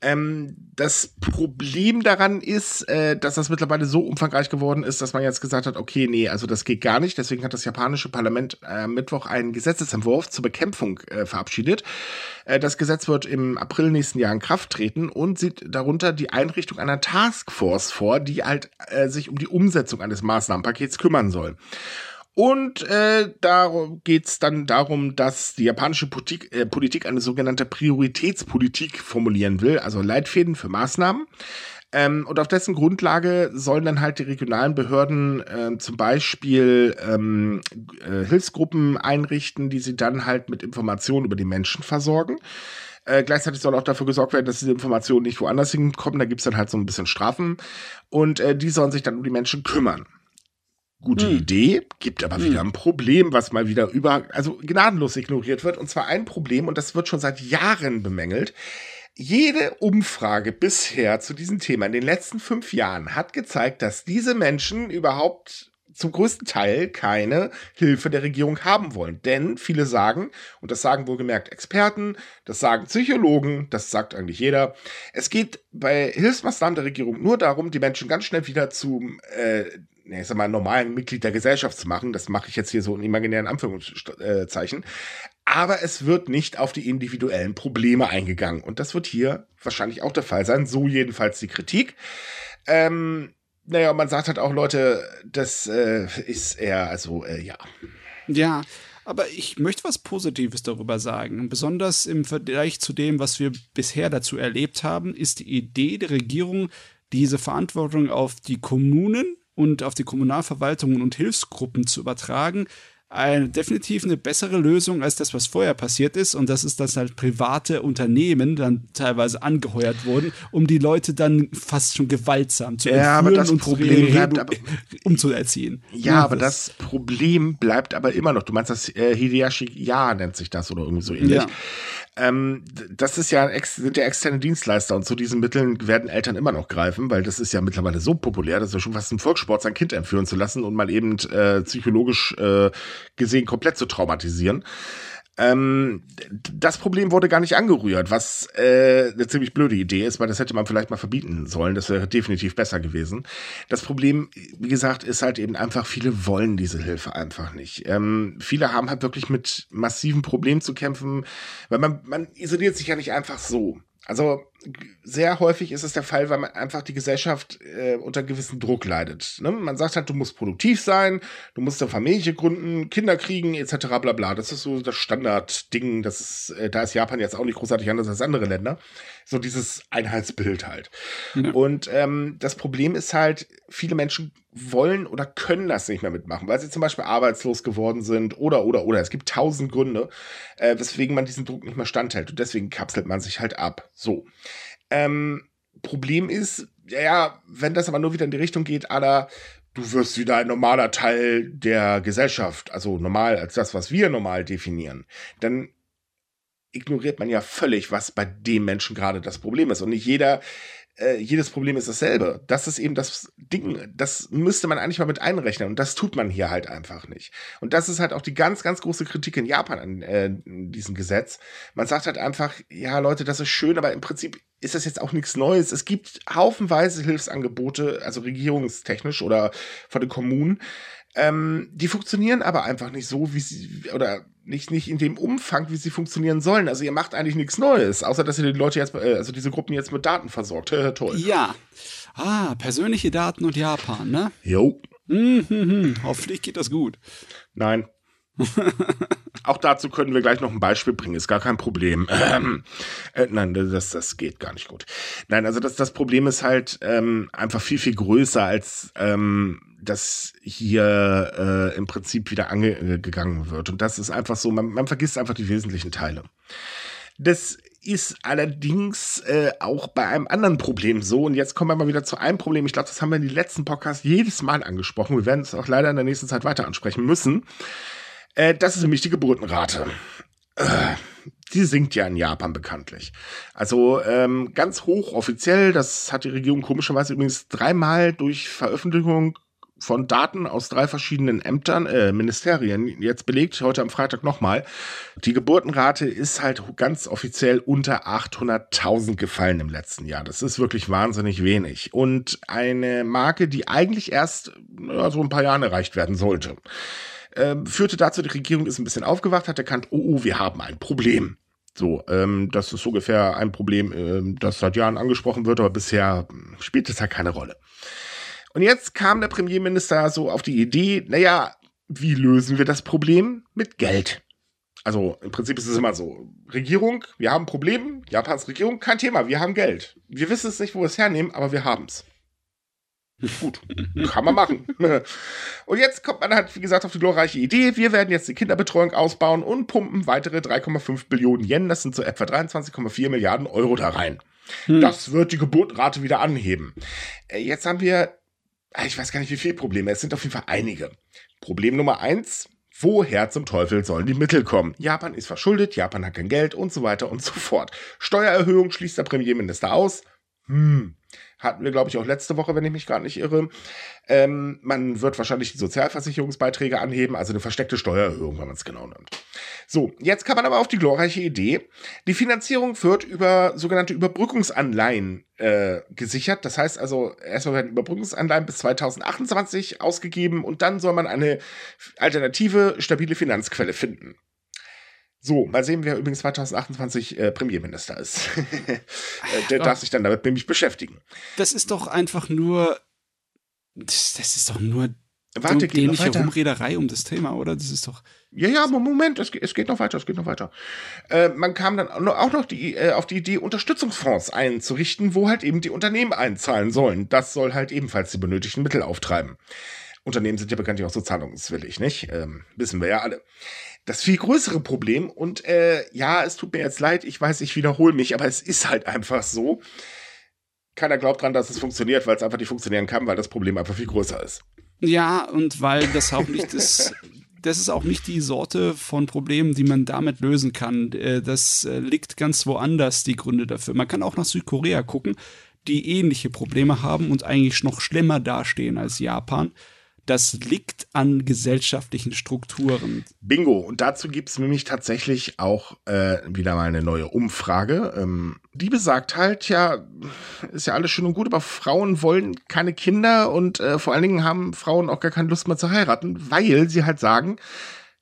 Ähm, das Problem daran ist, äh, dass das mittlerweile so umfangreich geworden ist, dass man jetzt gesagt hat, okay, nee, also das geht gar nicht. Deswegen hat das japanische Parlament äh, Mittwoch einen Gesetzesentwurf zur Bekämpfung äh, verabschiedet. Äh, das Gesetz wird im April nächsten Jahr in Kraft treten und sieht darunter die Einrichtung einer Taskforce vor, die halt äh, sich um die Umsetzung eines Maßnahmenpakets kümmern soll. Und äh, da geht es dann darum, dass die japanische Politik, äh, Politik eine sogenannte Prioritätspolitik formulieren will, also Leitfäden für Maßnahmen. Ähm, und auf dessen Grundlage sollen dann halt die regionalen Behörden äh, zum Beispiel ähm, äh, Hilfsgruppen einrichten, die sie dann halt mit Informationen über die Menschen versorgen. Äh, gleichzeitig soll auch dafür gesorgt werden, dass diese Informationen nicht woanders hinkommen. Da gibt's dann halt so ein bisschen Strafen. Und äh, die sollen sich dann um die Menschen kümmern. Gute hm. Idee, gibt aber hm. wieder ein Problem, was mal wieder über, also gnadenlos ignoriert wird. Und zwar ein Problem, und das wird schon seit Jahren bemängelt. Jede Umfrage bisher zu diesem Thema in den letzten fünf Jahren hat gezeigt, dass diese Menschen überhaupt zum größten Teil keine Hilfe der Regierung haben wollen. Denn viele sagen, und das sagen wohlgemerkt Experten, das sagen Psychologen, das sagt eigentlich jeder, es geht bei Hilfsmaßnahmen der Regierung nur darum, die Menschen ganz schnell wieder zum äh, ich sag mal, normalen Mitglied der Gesellschaft zu machen. Das mache ich jetzt hier so in imaginären Anführungszeichen. Aber es wird nicht auf die individuellen Probleme eingegangen. Und das wird hier wahrscheinlich auch der Fall sein. So jedenfalls die Kritik. Ähm, naja, man sagt halt auch, Leute, das äh, ist eher, also, äh, ja. Ja, aber ich möchte was Positives darüber sagen. Besonders im Vergleich zu dem, was wir bisher dazu erlebt haben, ist die Idee der Regierung, diese Verantwortung auf die Kommunen und auf die Kommunalverwaltungen und Hilfsgruppen zu übertragen, eine, definitiv eine bessere Lösung als das, was vorher passiert ist. Und das ist, dass halt private Unternehmen dann teilweise angeheuert wurden, um die Leute dann fast schon gewaltsam zu ja, aber das und Problem bleibt aber, umzuerziehen. Ja, aber das Problem bleibt aber immer noch. Du meinst das äh, Hideyoshi Ja nennt sich das oder irgendwie so ähnlich. Ja. Ähm, das ist ja sind ja externe Dienstleister und zu diesen Mitteln werden Eltern immer noch greifen, weil das ist ja mittlerweile so populär, dass es schon fast ein Volkssport sein Kind entführen zu lassen und mal eben äh, psychologisch äh, gesehen komplett zu traumatisieren. Ähm, das Problem wurde gar nicht angerührt, was äh, eine ziemlich blöde Idee ist, weil das hätte man vielleicht mal verbieten sollen. Das wäre definitiv besser gewesen. Das Problem, wie gesagt, ist halt eben einfach, viele wollen diese Hilfe einfach nicht. Ähm, viele haben halt wirklich mit massiven Problemen zu kämpfen, weil man, man isoliert sich ja nicht einfach so. Also sehr häufig ist es der Fall, weil man einfach die Gesellschaft äh, unter gewissen Druck leidet. Ne? Man sagt halt, du musst produktiv sein, du musst eine Familie gründen, Kinder kriegen, etc. bla bla. Das ist so das Standardding. Das ist, äh, da ist Japan jetzt auch nicht großartig anders als andere Länder so dieses Einheitsbild halt. Ja. Und ähm, das Problem ist halt, viele Menschen wollen oder können das nicht mehr mitmachen, weil sie zum Beispiel arbeitslos geworden sind oder, oder, oder. Es gibt tausend Gründe, äh, weswegen man diesen Druck nicht mehr standhält. Und deswegen kapselt man sich halt ab. So. Ähm, Problem ist, ja, wenn das aber nur wieder in die Richtung geht, aller, du wirst wieder ein normaler Teil der Gesellschaft, also normal als das, was wir normal definieren, dann ignoriert man ja völlig, was bei dem Menschen gerade das Problem ist. Und nicht jeder äh, jedes Problem ist dasselbe. Das ist eben das Ding, das müsste man eigentlich mal mit einrechnen und das tut man hier halt einfach nicht. Und das ist halt auch die ganz, ganz große Kritik in Japan an äh, diesem Gesetz. Man sagt halt einfach, ja Leute, das ist schön, aber im Prinzip ist das jetzt auch nichts Neues. Es gibt haufenweise Hilfsangebote, also regierungstechnisch oder von den Kommunen. Ähm, die funktionieren aber einfach nicht so, wie sie, oder nicht, nicht in dem Umfang, wie sie funktionieren sollen. Also ihr macht eigentlich nichts Neues, außer dass ihr die Leute jetzt, äh, also diese Gruppen jetzt mit Daten versorgt. Toll. Ja. Ah, persönliche Daten und Japan, ne? Jo. Mhm, hoffentlich geht das gut. Nein. Auch dazu können wir gleich noch ein Beispiel bringen, ist gar kein Problem. Ähm, äh, nein, das, das geht gar nicht gut. Nein, also das, das Problem ist halt ähm, einfach viel, viel größer als ähm, das hier äh, im Prinzip wieder angegangen wird. Und das ist einfach so, man, man vergisst einfach die wesentlichen Teile. Das ist allerdings äh, auch bei einem anderen Problem so. Und jetzt kommen wir mal wieder zu einem Problem. Ich glaube, das haben wir in den letzten Podcasts jedes Mal angesprochen. Wir werden es auch leider in der nächsten Zeit weiter ansprechen müssen. Äh, das ist nämlich die Geburtenrate. Äh, die sinkt ja in Japan bekanntlich. Also ähm, ganz hoch offiziell, das hat die Regierung komischerweise übrigens dreimal durch Veröffentlichung von Daten aus drei verschiedenen Ämtern, äh, Ministerien jetzt belegt, heute am Freitag nochmal. Die Geburtenrate ist halt ganz offiziell unter 800.000 gefallen im letzten Jahr. Das ist wirklich wahnsinnig wenig. Und eine Marke, die eigentlich erst ja, so ein paar Jahren erreicht werden sollte. Ähm, führte dazu, die Regierung ist ein bisschen aufgewacht, hat erkannt, oh, oh wir haben ein Problem. So, ähm, das ist ungefähr ein Problem, ähm, das seit Jahren angesprochen wird, aber bisher spielt es halt keine Rolle. Und jetzt kam der Premierminister so auf die Idee, naja, wie lösen wir das Problem? Mit Geld. Also im Prinzip ist es immer so. Regierung, wir haben ein Problem, Japans Regierung, kein Thema, wir haben Geld. Wir wissen es nicht, wo wir es hernehmen, aber wir haben es. Gut, kann man machen. Und jetzt kommt man halt, wie gesagt, auf die glorreiche Idee, wir werden jetzt die Kinderbetreuung ausbauen und pumpen weitere 3,5 Billionen Yen, das sind so etwa 23,4 Milliarden Euro da rein. Hm. Das wird die Geburtenrate wieder anheben. Äh, jetzt haben wir ich weiß gar nicht, wie viele Probleme. Es sind auf jeden Fall einige. Problem Nummer eins. Woher zum Teufel sollen die Mittel kommen? Japan ist verschuldet, Japan hat kein Geld und so weiter und so fort. Steuererhöhung schließt der Premierminister aus. Hm, hatten wir, glaube ich, auch letzte Woche, wenn ich mich gar nicht irre. Ähm, man wird wahrscheinlich die Sozialversicherungsbeiträge anheben, also eine versteckte Steuererhöhung, wenn man es genau nimmt. So, jetzt kann man aber auf die glorreiche Idee, die Finanzierung wird über sogenannte Überbrückungsanleihen äh, gesichert. Das heißt also, erstmal werden Überbrückungsanleihen bis 2028 ausgegeben und dann soll man eine alternative, stabile Finanzquelle finden. So, mal sehen, wer übrigens 2028 äh, Premierminister ist. Äh, der darf sich dann damit nämlich beschäftigen. Das ist doch einfach nur. Das, das ist doch nur Warte, geht dämliche weiter. Rumrederei um das Thema, oder? Das ist doch. Ja, ja, Moment, es, es geht noch weiter, es geht noch weiter. Äh, man kam dann auch noch die, äh, auf die Idee, Unterstützungsfonds einzurichten, wo halt eben die Unternehmen einzahlen sollen. Das soll halt ebenfalls die benötigten Mittel auftreiben. Unternehmen sind ja bekanntlich auch so zahlungswillig, nicht? Ähm, wissen wir ja alle das viel größere Problem. Und äh, ja, es tut mir jetzt leid, ich weiß, ich wiederhole mich, aber es ist halt einfach so. Keiner glaubt dran, dass es funktioniert, weil es einfach nicht funktionieren kann, weil das Problem einfach viel größer ist. Ja, und weil das auch nicht das. Das ist auch nicht die Sorte von Problemen, die man damit lösen kann. Äh, das äh, liegt ganz woanders, die Gründe dafür. Man kann auch nach Südkorea gucken, die ähnliche Probleme haben und eigentlich noch schlimmer dastehen als Japan das liegt an gesellschaftlichen Strukturen. Bingo. Und dazu gibt es nämlich tatsächlich auch äh, wieder mal eine neue Umfrage. Ähm, die besagt halt, ja, ist ja alles schön und gut, aber Frauen wollen keine Kinder und äh, vor allen Dingen haben Frauen auch gar keine Lust mehr zu heiraten, weil sie halt sagen,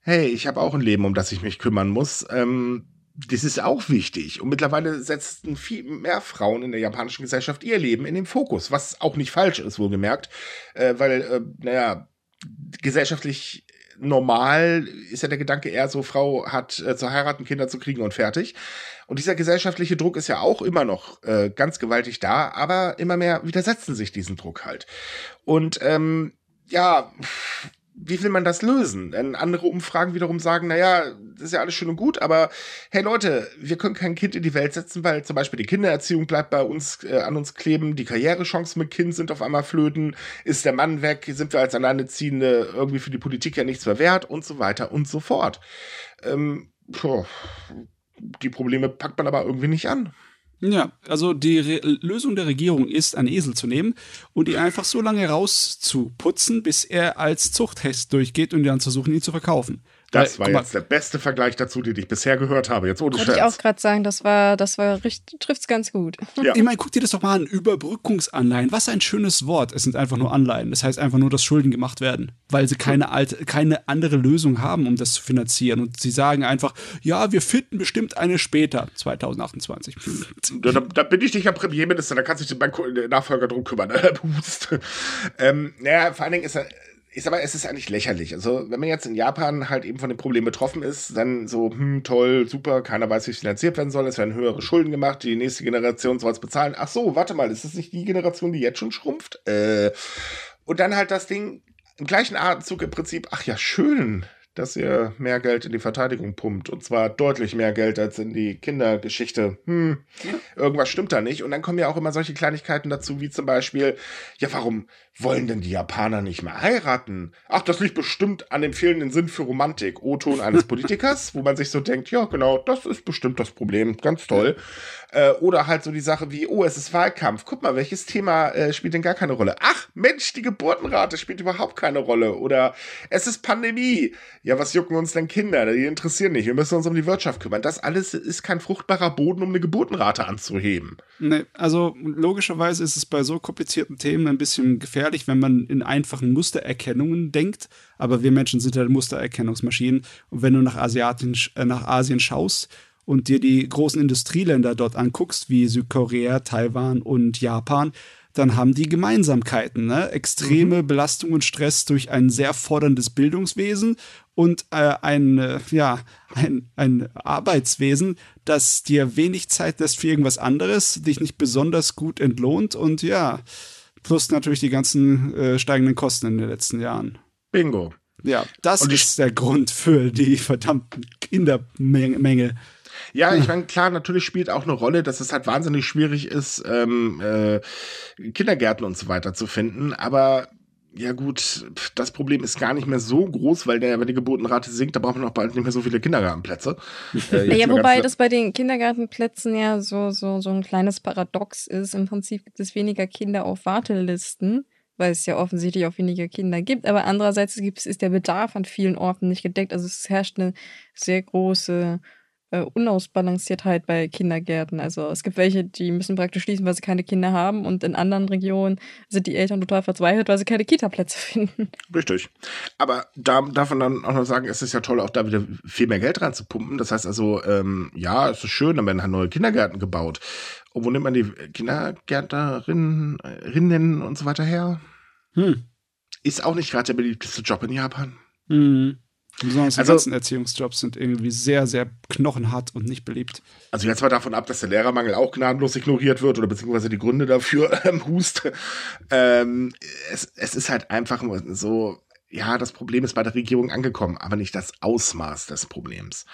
hey, ich habe auch ein Leben, um das ich mich kümmern muss. Ähm, das ist auch wichtig. Und mittlerweile setzen viel mehr Frauen in der japanischen Gesellschaft ihr Leben in den Fokus, was auch nicht falsch ist, wohlgemerkt, äh, weil, äh, naja, gesellschaftlich normal ist ja der Gedanke eher so, Frau hat äh, zu heiraten, Kinder zu kriegen und fertig. Und dieser gesellschaftliche Druck ist ja auch immer noch äh, ganz gewaltig da, aber immer mehr widersetzen sich diesen Druck halt. Und ähm, ja, wie will man das lösen? Denn andere Umfragen wiederum sagen, naja, das ist ja alles schön und gut, aber hey Leute, wir können kein Kind in die Welt setzen, weil zum Beispiel die Kindererziehung bleibt bei uns, äh, an uns kleben, die Karrierechancen mit Kind sind auf einmal flöten, ist der Mann weg, sind wir als Alleineziehende irgendwie für die Politik ja nichts mehr wert und so weiter und so fort. Ähm, die Probleme packt man aber irgendwie nicht an. Ja, also die Re Lösung der Regierung ist, einen Esel zu nehmen und ihn einfach so lange rauszuputzen, bis er als Zuchttest durchgeht und dann versuchen, ihn zu verkaufen. Das Weil, war jetzt der beste Vergleich dazu, den ich bisher gehört habe. Jetzt ohne Wollte ich auch gerade sagen, das war, das war richtig, trifft's ganz gut. Ja. Ich meine, guck dir das doch mal an. Überbrückungsanleihen. Was ein schönes Wort. Es sind einfach nur Anleihen. Das heißt einfach nur, dass Schulden gemacht werden, weil sie keine alte, keine andere Lösung haben, um das zu finanzieren. Und sie sagen einfach, ja, wir finden bestimmt eine später, 2028. Da, da bin ich nicht ja Premierminister, da kann sich mein Nachfolger drum kümmern. ähm, naja, vor allen Dingen ist er ist aber, es ist eigentlich lächerlich. Also, wenn man jetzt in Japan halt eben von dem Problem betroffen ist, dann so, hm, toll, super, keiner weiß, wie es finanziert werden soll, es werden höhere Schulden gemacht, die nächste Generation soll es bezahlen. Ach so, warte mal, ist das nicht die Generation, die jetzt schon schrumpft? Äh, und dann halt das Ding im gleichen Atemzug im Prinzip, ach ja, schön, dass ihr mehr Geld in die Verteidigung pumpt. Und zwar deutlich mehr Geld als in die Kindergeschichte. Hm, irgendwas stimmt da nicht. Und dann kommen ja auch immer solche Kleinigkeiten dazu, wie zum Beispiel, ja, warum wollen denn die Japaner nicht mehr heiraten? Ach, das liegt bestimmt an dem fehlenden Sinn für Romantik. O-Ton eines Politikers, wo man sich so denkt, ja, genau, das ist bestimmt das Problem. Ganz toll. Äh, oder halt so die Sache wie, oh, es ist Wahlkampf. Guck mal, welches Thema äh, spielt denn gar keine Rolle? Ach, Mensch, die Geburtenrate spielt überhaupt keine Rolle. Oder es ist Pandemie. Ja, was jucken uns denn Kinder? Die interessieren nicht. Wir müssen uns um die Wirtschaft kümmern. Das alles ist kein fruchtbarer Boden, um eine Geburtenrate anzuheben. Nee, also logischerweise ist es bei so komplizierten Themen ein bisschen gefährlich, wenn man in einfachen Mustererkennungen denkt. Aber wir Menschen sind halt Mustererkennungsmaschinen. Und wenn du nach, Asiatin, äh, nach Asien schaust, und dir die großen Industrieländer dort anguckst, wie Südkorea, Taiwan und Japan, dann haben die Gemeinsamkeiten. Ne? Extreme mhm. Belastung und Stress durch ein sehr forderndes Bildungswesen und äh, ein, äh, ja, ein, ein Arbeitswesen, das dir wenig Zeit lässt für irgendwas anderes, dich nicht besonders gut entlohnt und ja, plus natürlich die ganzen äh, steigenden Kosten in den letzten Jahren. Bingo. Ja, das ist der Grund für die verdammten Kindermenge. Ja, ich meine, klar, natürlich spielt auch eine Rolle, dass es halt wahnsinnig schwierig ist, ähm, äh, Kindergärten und so weiter zu finden. Aber ja gut, das Problem ist gar nicht mehr so groß, weil der, wenn die Geburtenrate sinkt, da braucht man auch bald nicht mehr so viele Kindergartenplätze. Äh, ja, wobei das bei den Kindergartenplätzen ja so, so, so ein kleines Paradox ist. Im Prinzip gibt es weniger Kinder auf Wartelisten, weil es ja offensichtlich auch weniger Kinder gibt. Aber andererseits gibt es, ist der Bedarf an vielen Orten nicht gedeckt. Also es herrscht eine sehr große äh, Unausbalanciertheit bei Kindergärten. Also es gibt welche, die müssen praktisch schließen, weil sie keine Kinder haben und in anderen Regionen sind die Eltern total verzweifelt, weil sie keine Kita-Plätze finden. Richtig. Aber da darf man dann auch noch sagen, es ist ja toll, auch da wieder viel mehr Geld reinzupumpen. Das heißt also, ähm, ja, es ist schön, dann werden halt neue Kindergärten gebaut. Und wo nimmt man die Kindergärtnerinnen und so weiter her? Hm. Ist auch nicht gerade der beliebteste Job in Japan. Hm. Besonders die also, ganzen Erziehungsjobs sind irgendwie sehr, sehr knochenhart und nicht beliebt. Also jetzt mal davon ab, dass der Lehrermangel auch gnadenlos ignoriert wird oder beziehungsweise die Gründe dafür ähm, hust. Ähm, es, es ist halt einfach so, ja, das Problem ist bei der Regierung angekommen, aber nicht das Ausmaß des Problems.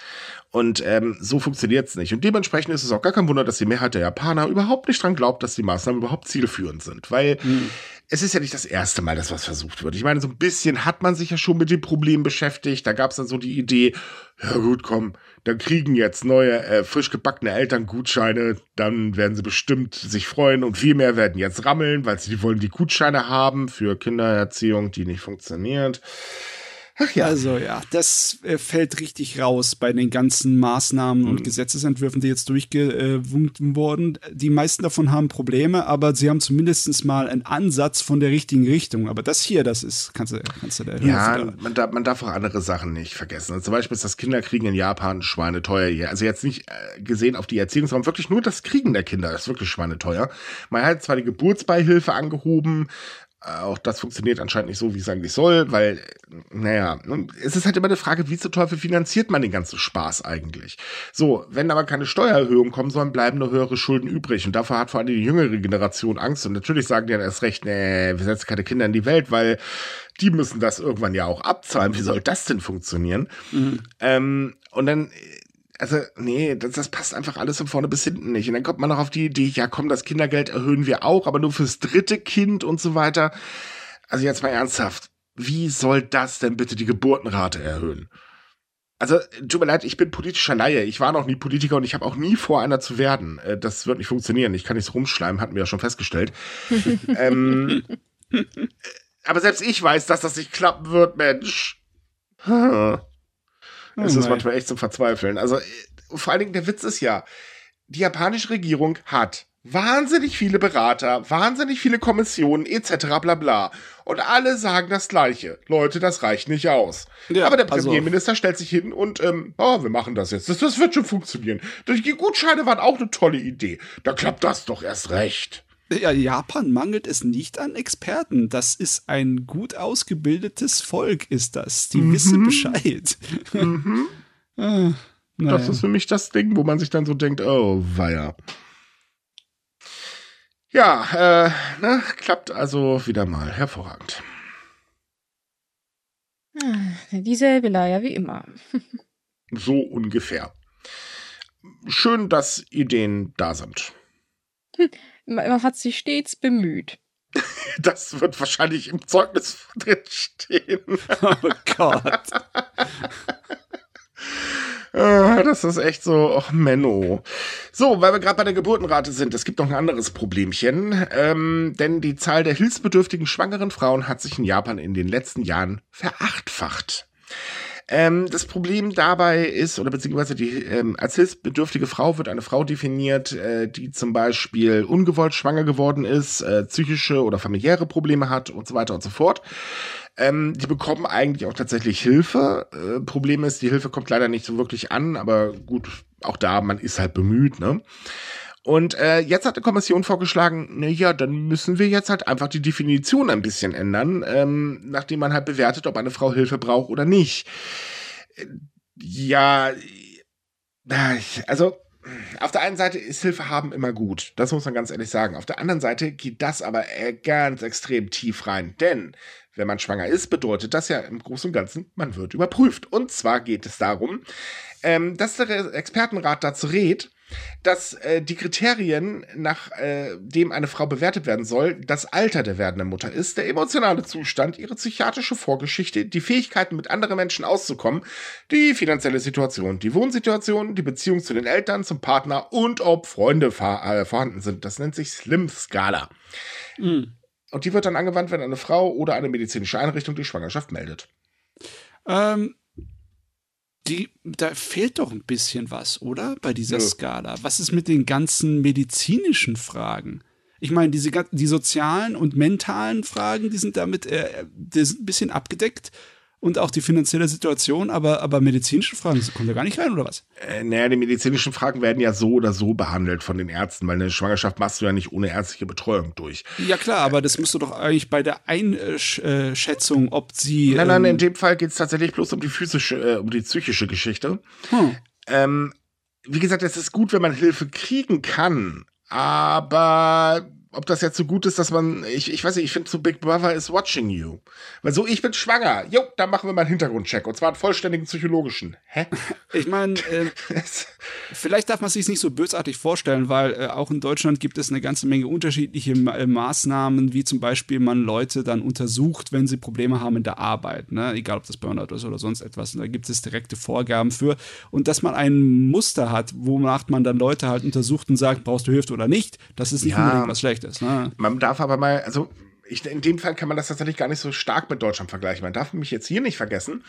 Und ähm, so funktioniert es nicht. Und dementsprechend ist es auch gar kein Wunder, dass die Mehrheit der Japaner überhaupt nicht dran glaubt, dass die Maßnahmen überhaupt zielführend sind. Weil mhm es ist ja nicht das erste Mal, dass was versucht wird. Ich meine, so ein bisschen hat man sich ja schon mit dem Problem beschäftigt. Da gab es dann so die Idee, ja gut, komm, dann kriegen jetzt neue, äh, frisch gebackene Eltern Gutscheine, dann werden sie bestimmt sich freuen und viel mehr werden jetzt rammeln, weil sie wollen die Gutscheine haben für Kindererziehung, die nicht funktioniert. Ach ja. Also ja, das äh, fällt richtig raus bei den ganzen Maßnahmen mhm. und Gesetzesentwürfen, die jetzt durchgewunken wurden. Die meisten davon haben Probleme, aber sie haben zumindest mal einen Ansatz von der richtigen Richtung. Aber das hier, das ist, kannst du, kannst du da Ja, man darf, man darf auch andere Sachen nicht vergessen. Also zum Beispiel ist das Kinderkriegen in Japan schweineteuer hier. Also jetzt nicht äh, gesehen auf die Erziehung, sondern wirklich nur das Kriegen der Kinder ist wirklich schweineteuer. Man hat zwar die Geburtsbeihilfe angehoben, auch das funktioniert anscheinend nicht so, wie es eigentlich soll, weil, naja, es ist halt immer eine Frage, wie zu Teufel finanziert man den ganzen Spaß eigentlich? So, wenn aber keine Steuererhöhungen kommen sollen, bleiben nur höhere Schulden übrig. Und davor hat vor allem die jüngere Generation Angst. Und natürlich sagen die dann erst recht, nee, wir setzen keine Kinder in die Welt, weil die müssen das irgendwann ja auch abzahlen. Wie soll das denn funktionieren? Mhm. Ähm, und dann also, nee, das, das passt einfach alles von vorne bis hinten nicht. Und dann kommt man noch auf die Idee, ja komm, das Kindergeld erhöhen wir auch, aber nur fürs dritte Kind und so weiter. Also jetzt mal ernsthaft, wie soll das denn bitte die Geburtenrate erhöhen? Also, tut mir leid, ich bin politischer Laie. Ich war noch nie Politiker und ich habe auch nie vor, einer zu werden. Äh, das wird nicht funktionieren. Ich kann nicht so rumschleimen, hatten wir ja schon festgestellt. ähm, äh, aber selbst ich weiß, dass das nicht klappen wird, Mensch. Oh es ist manchmal echt zum Verzweifeln. Also, äh, vor allen Dingen, der Witz ist ja, die japanische Regierung hat wahnsinnig viele Berater, wahnsinnig viele Kommissionen etc. bla bla. Und alle sagen das Gleiche. Leute, das reicht nicht aus. Ja, Aber der Premierminister also, stellt sich hin und, ähm, oh, wir machen das jetzt. Das, das wird schon funktionieren. Die Gutscheine waren auch eine tolle Idee. Da klappt das doch erst recht. Ja, Japan mangelt es nicht an Experten. Das ist ein gut ausgebildetes Volk, ist das. Die mhm. wissen Bescheid. Mhm. ah, naja. Das ist für mich das Ding, wo man sich dann so denkt, oh, weia. Ja, äh, ne, klappt also wieder mal hervorragend. Ah, dieselbe Leier wie immer. so ungefähr. Schön, dass Ideen da sind. Hm, man hat sich stets bemüht. Das wird wahrscheinlich im Zeugnis drin stehen. Oh Gott. Ah, das ist echt so, ach Menno. So, weil wir gerade bei der Geburtenrate sind, es gibt noch ein anderes Problemchen, ähm, denn die Zahl der hilfsbedürftigen schwangeren Frauen hat sich in Japan in den letzten Jahren verachtfacht. Ähm, das Problem dabei ist, oder beziehungsweise die, ähm, als hilfsbedürftige Frau wird eine Frau definiert, äh, die zum Beispiel ungewollt schwanger geworden ist, äh, psychische oder familiäre Probleme hat und so weiter und so fort. Ähm, die bekommen eigentlich auch tatsächlich Hilfe. Äh, Problem ist, die Hilfe kommt leider nicht so wirklich an, aber gut, auch da, man ist halt bemüht, ne? Und äh, jetzt hat die Kommission vorgeschlagen, na ja, dann müssen wir jetzt halt einfach die Definition ein bisschen ändern, ähm, nachdem man halt bewertet, ob eine Frau Hilfe braucht oder nicht. Äh, ja, also auf der einen Seite ist Hilfe haben immer gut, das muss man ganz ehrlich sagen. Auf der anderen Seite geht das aber äh, ganz extrem tief rein, denn wenn man schwanger ist, bedeutet das ja im Großen und Ganzen, man wird überprüft. Und zwar geht es darum, ähm, dass der Expertenrat dazu rät, dass äh, die Kriterien, nach äh, dem eine Frau bewertet werden soll, das Alter der werdenden Mutter ist, der emotionale Zustand, ihre psychiatrische Vorgeschichte, die Fähigkeiten, mit anderen Menschen auszukommen, die finanzielle Situation, die Wohnsituation, die Beziehung zu den Eltern, zum Partner und ob Freunde äh, vorhanden sind. Das nennt sich Slim-Skala. Mhm. Und die wird dann angewandt, wenn eine Frau oder eine medizinische Einrichtung die Schwangerschaft meldet. Ähm, die, da fehlt doch ein bisschen was, oder? Bei dieser ja. Skala. Was ist mit den ganzen medizinischen Fragen? Ich meine, diese die sozialen und mentalen Fragen, die sind damit äh, die sind ein bisschen abgedeckt und auch die finanzielle Situation, aber, aber medizinische Fragen kommen da gar nicht rein, oder was? Äh, naja, die medizinischen Fragen werden ja so oder so behandelt von den Ärzten, weil eine Schwangerschaft machst du ja nicht ohne ärztliche Betreuung durch. Ja klar, aber das müsste doch eigentlich bei der Einschätzung, ob sie. Nein, nein, ähm, in dem Fall geht es tatsächlich bloß um die physische, äh, um die psychische Geschichte. Hm. Ähm, wie gesagt, es ist gut, wenn man Hilfe kriegen kann, aber ob das jetzt so gut ist, dass man, ich, ich weiß nicht, ich finde so Big Brother is watching you. Weil so, ich bin schwanger. Jo, dann machen wir mal einen Hintergrundcheck. Und zwar einen vollständigen psychologischen. Hä? Ich meine, äh, vielleicht darf man sich nicht so bösartig vorstellen, weil äh, auch in Deutschland gibt es eine ganze Menge unterschiedliche äh, Maßnahmen, wie zum Beispiel man Leute dann untersucht, wenn sie Probleme haben in der Arbeit. Ne? Egal, ob das Burnout ist oder sonst etwas. da gibt es direkte Vorgaben für. Und dass man ein Muster hat, wonach man dann Leute halt untersucht und sagt, brauchst du Hilfe oder nicht, das ist nicht ja. unbedingt was Schlechtes ist. Ne? Man darf aber mal, also ich, in dem Fall kann man das tatsächlich gar nicht so stark mit Deutschland vergleichen. Man darf mich jetzt hier nicht vergessen,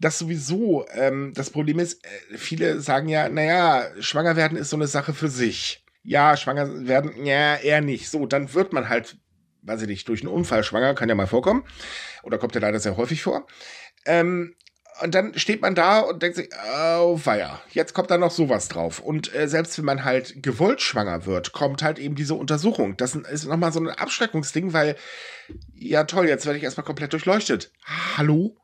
dass sowieso ähm, das Problem ist, äh, viele sagen ja, naja, schwanger werden ist so eine Sache für sich. Ja, schwanger werden, ja, eher nicht. So, dann wird man halt, weiß ich nicht, durch einen Unfall schwanger, kann ja mal vorkommen. Oder kommt ja leider sehr häufig vor. Ähm, und dann steht man da und denkt sich, oh weia, jetzt kommt da noch sowas drauf. Und äh, selbst wenn man halt gewollt schwanger wird, kommt halt eben diese Untersuchung. Das ist nochmal so ein Abschreckungsding, weil, ja toll, jetzt werde ich erstmal komplett durchleuchtet. Hallo?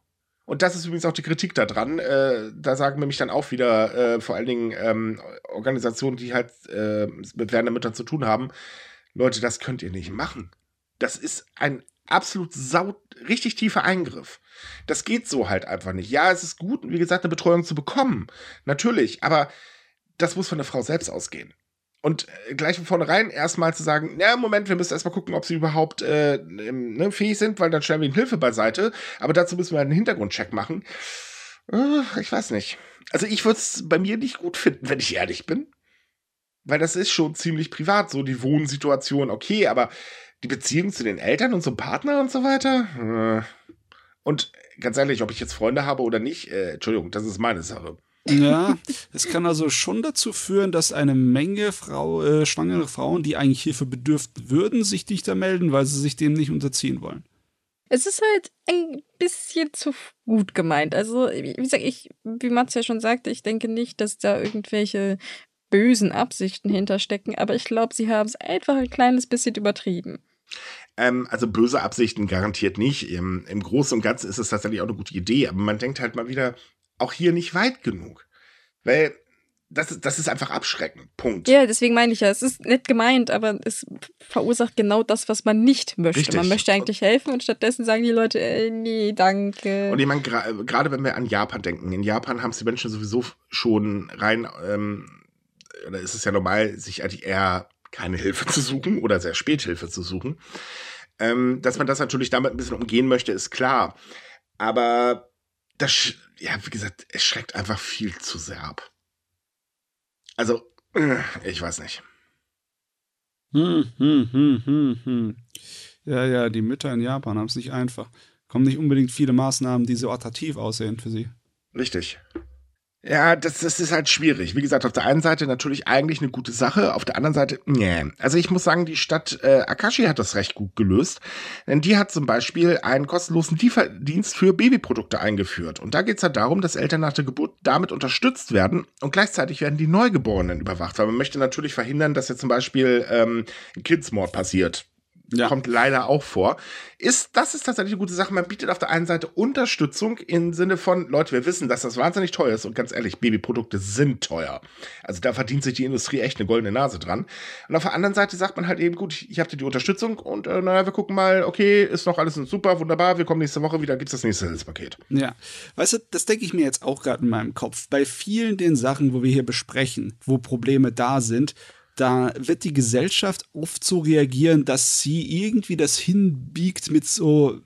Und das ist übrigens auch die Kritik daran. Äh, da sagen nämlich dann auch wieder äh, vor allen Dingen ähm, Organisationen, die halt äh, mit werdenden Müttern zu tun haben. Leute, das könnt ihr nicht machen. Das ist ein absolut sau richtig tiefer Eingriff. Das geht so halt einfach nicht. Ja, es ist gut, wie gesagt, eine Betreuung zu bekommen. Natürlich, aber das muss von der Frau selbst ausgehen. Und äh, gleich von vornherein erstmal zu sagen, na, Moment, wir müssen erstmal gucken, ob sie überhaupt äh, ne, fähig sind, weil dann stellen wir ihnen Hilfe beiseite. Aber dazu müssen wir einen Hintergrundcheck machen. Ich weiß nicht. Also ich würde es bei mir nicht gut finden, wenn ich ehrlich bin. Weil das ist schon ziemlich privat, so die Wohnsituation, okay, aber die Beziehung zu den Eltern und zum Partner und so weiter. Äh. Und ganz ehrlich, ob ich jetzt Freunde habe oder nicht, äh, Entschuldigung, das ist meine Sache. Ja, es kann also schon dazu führen, dass eine Menge Frau, äh, schwangere Frauen, die eigentlich Hilfe bedürften würden, sich dichter melden, weil sie sich dem nicht unterziehen wollen. Es ist halt ein bisschen zu gut gemeint. Also, wie gesagt, ich, wie Mats ja schon sagte, ich denke nicht, dass da irgendwelche bösen Absichten hinterstecken, aber ich glaube, sie haben es einfach ein kleines bisschen übertrieben. Ähm, also böse Absichten garantiert nicht. Im, Im Großen und Ganzen ist es tatsächlich auch eine gute Idee, aber man denkt halt mal wieder, auch hier nicht weit genug. Weil das, das ist einfach abschreckend. Punkt. Ja, deswegen meine ich ja, es ist nett gemeint, aber es verursacht genau das, was man nicht möchte. Richtig. Man möchte eigentlich helfen und stattdessen sagen die Leute, äh, nee, danke. Und ich meine, gerade gra wenn wir an Japan denken, in Japan haben es die Menschen sowieso schon rein, ähm, da ist es ja normal, sich eigentlich eher keine Hilfe zu suchen oder sehr spät Hilfe zu suchen. Ähm, dass man das natürlich damit ein bisschen umgehen möchte, ist klar. Aber das, ja, wie gesagt, es schreckt einfach viel zu sehr ab. Also, äh, ich weiß nicht. Hm, hm, hm, hm, hm. Ja, ja, die Mütter in Japan haben es nicht einfach. Kommen nicht unbedingt viele Maßnahmen, die so attraktiv aussehen für sie. Richtig. Ja, das, das ist halt schwierig. Wie gesagt, auf der einen Seite natürlich eigentlich eine gute Sache, auf der anderen Seite, nee. Also ich muss sagen, die Stadt äh, Akashi hat das recht gut gelöst. Denn die hat zum Beispiel einen kostenlosen Lieferdienst für Babyprodukte eingeführt. Und da geht es halt darum, dass Eltern nach der Geburt damit unterstützt werden und gleichzeitig werden die Neugeborenen überwacht. Weil man möchte natürlich verhindern, dass jetzt zum Beispiel ähm, ein Kindsmord passiert ja. kommt leider auch vor. Ist, das ist tatsächlich eine gute Sache. Man bietet auf der einen Seite Unterstützung im Sinne von, Leute, wir wissen, dass das wahnsinnig teuer ist und ganz ehrlich, Babyprodukte sind teuer. Also da verdient sich die Industrie echt eine goldene Nase dran. Und auf der anderen Seite sagt man halt eben, gut, ich, habe dir die Unterstützung und äh, naja, wir gucken mal, okay, ist noch alles super, wunderbar, wir kommen nächste Woche wieder, gibt's das nächste Hilfspaket. Ja, weißt du, das denke ich mir jetzt auch gerade in meinem Kopf. Bei vielen den Sachen, wo wir hier besprechen, wo Probleme da sind, da wird die Gesellschaft oft so reagieren, dass sie irgendwie das hinbiegt mit so,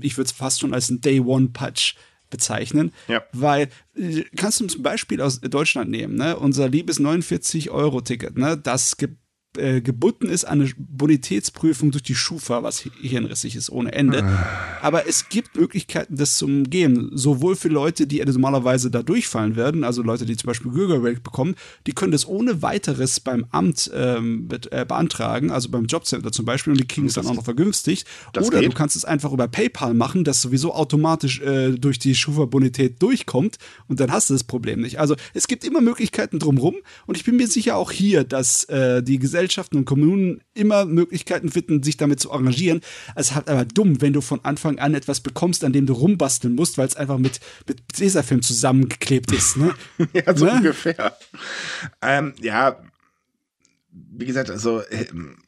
ich würde es fast schon als ein Day-One-Patch bezeichnen. Ja. Weil, äh, kannst du zum Beispiel aus Deutschland nehmen, ne? Unser liebes 49-Euro-Ticket, ne? Das gibt äh, gebunden ist an eine Bonitätsprüfung durch die Schufa, was hirnrissig ist ohne Ende. Ah. Aber es gibt Möglichkeiten, das zu umgehen. Sowohl für Leute, die normalerweise da durchfallen werden, also Leute, die zum Beispiel Bürgergeld bekommen, die können das ohne weiteres beim Amt ähm, be äh, beantragen, also beim Jobcenter zum Beispiel, und die kriegen es dann auch noch vergünstigt. Oder geht. du kannst es einfach über PayPal machen, das sowieso automatisch äh, durch die Schufa-Bonität durchkommt und dann hast du das Problem nicht. Also es gibt immer Möglichkeiten drumherum und ich bin mir sicher auch hier, dass äh, die Gesellschaft Gesellschaften und Kommunen immer Möglichkeiten finden, sich damit zu arrangieren. Es ist halt aber dumm, wenn du von Anfang an etwas bekommst, an dem du rumbasteln musst, weil es einfach mit, mit Tesafilm zusammengeklebt ist. Ne? ja, so ne? ungefähr. Ähm, ja, wie gesagt, also äh,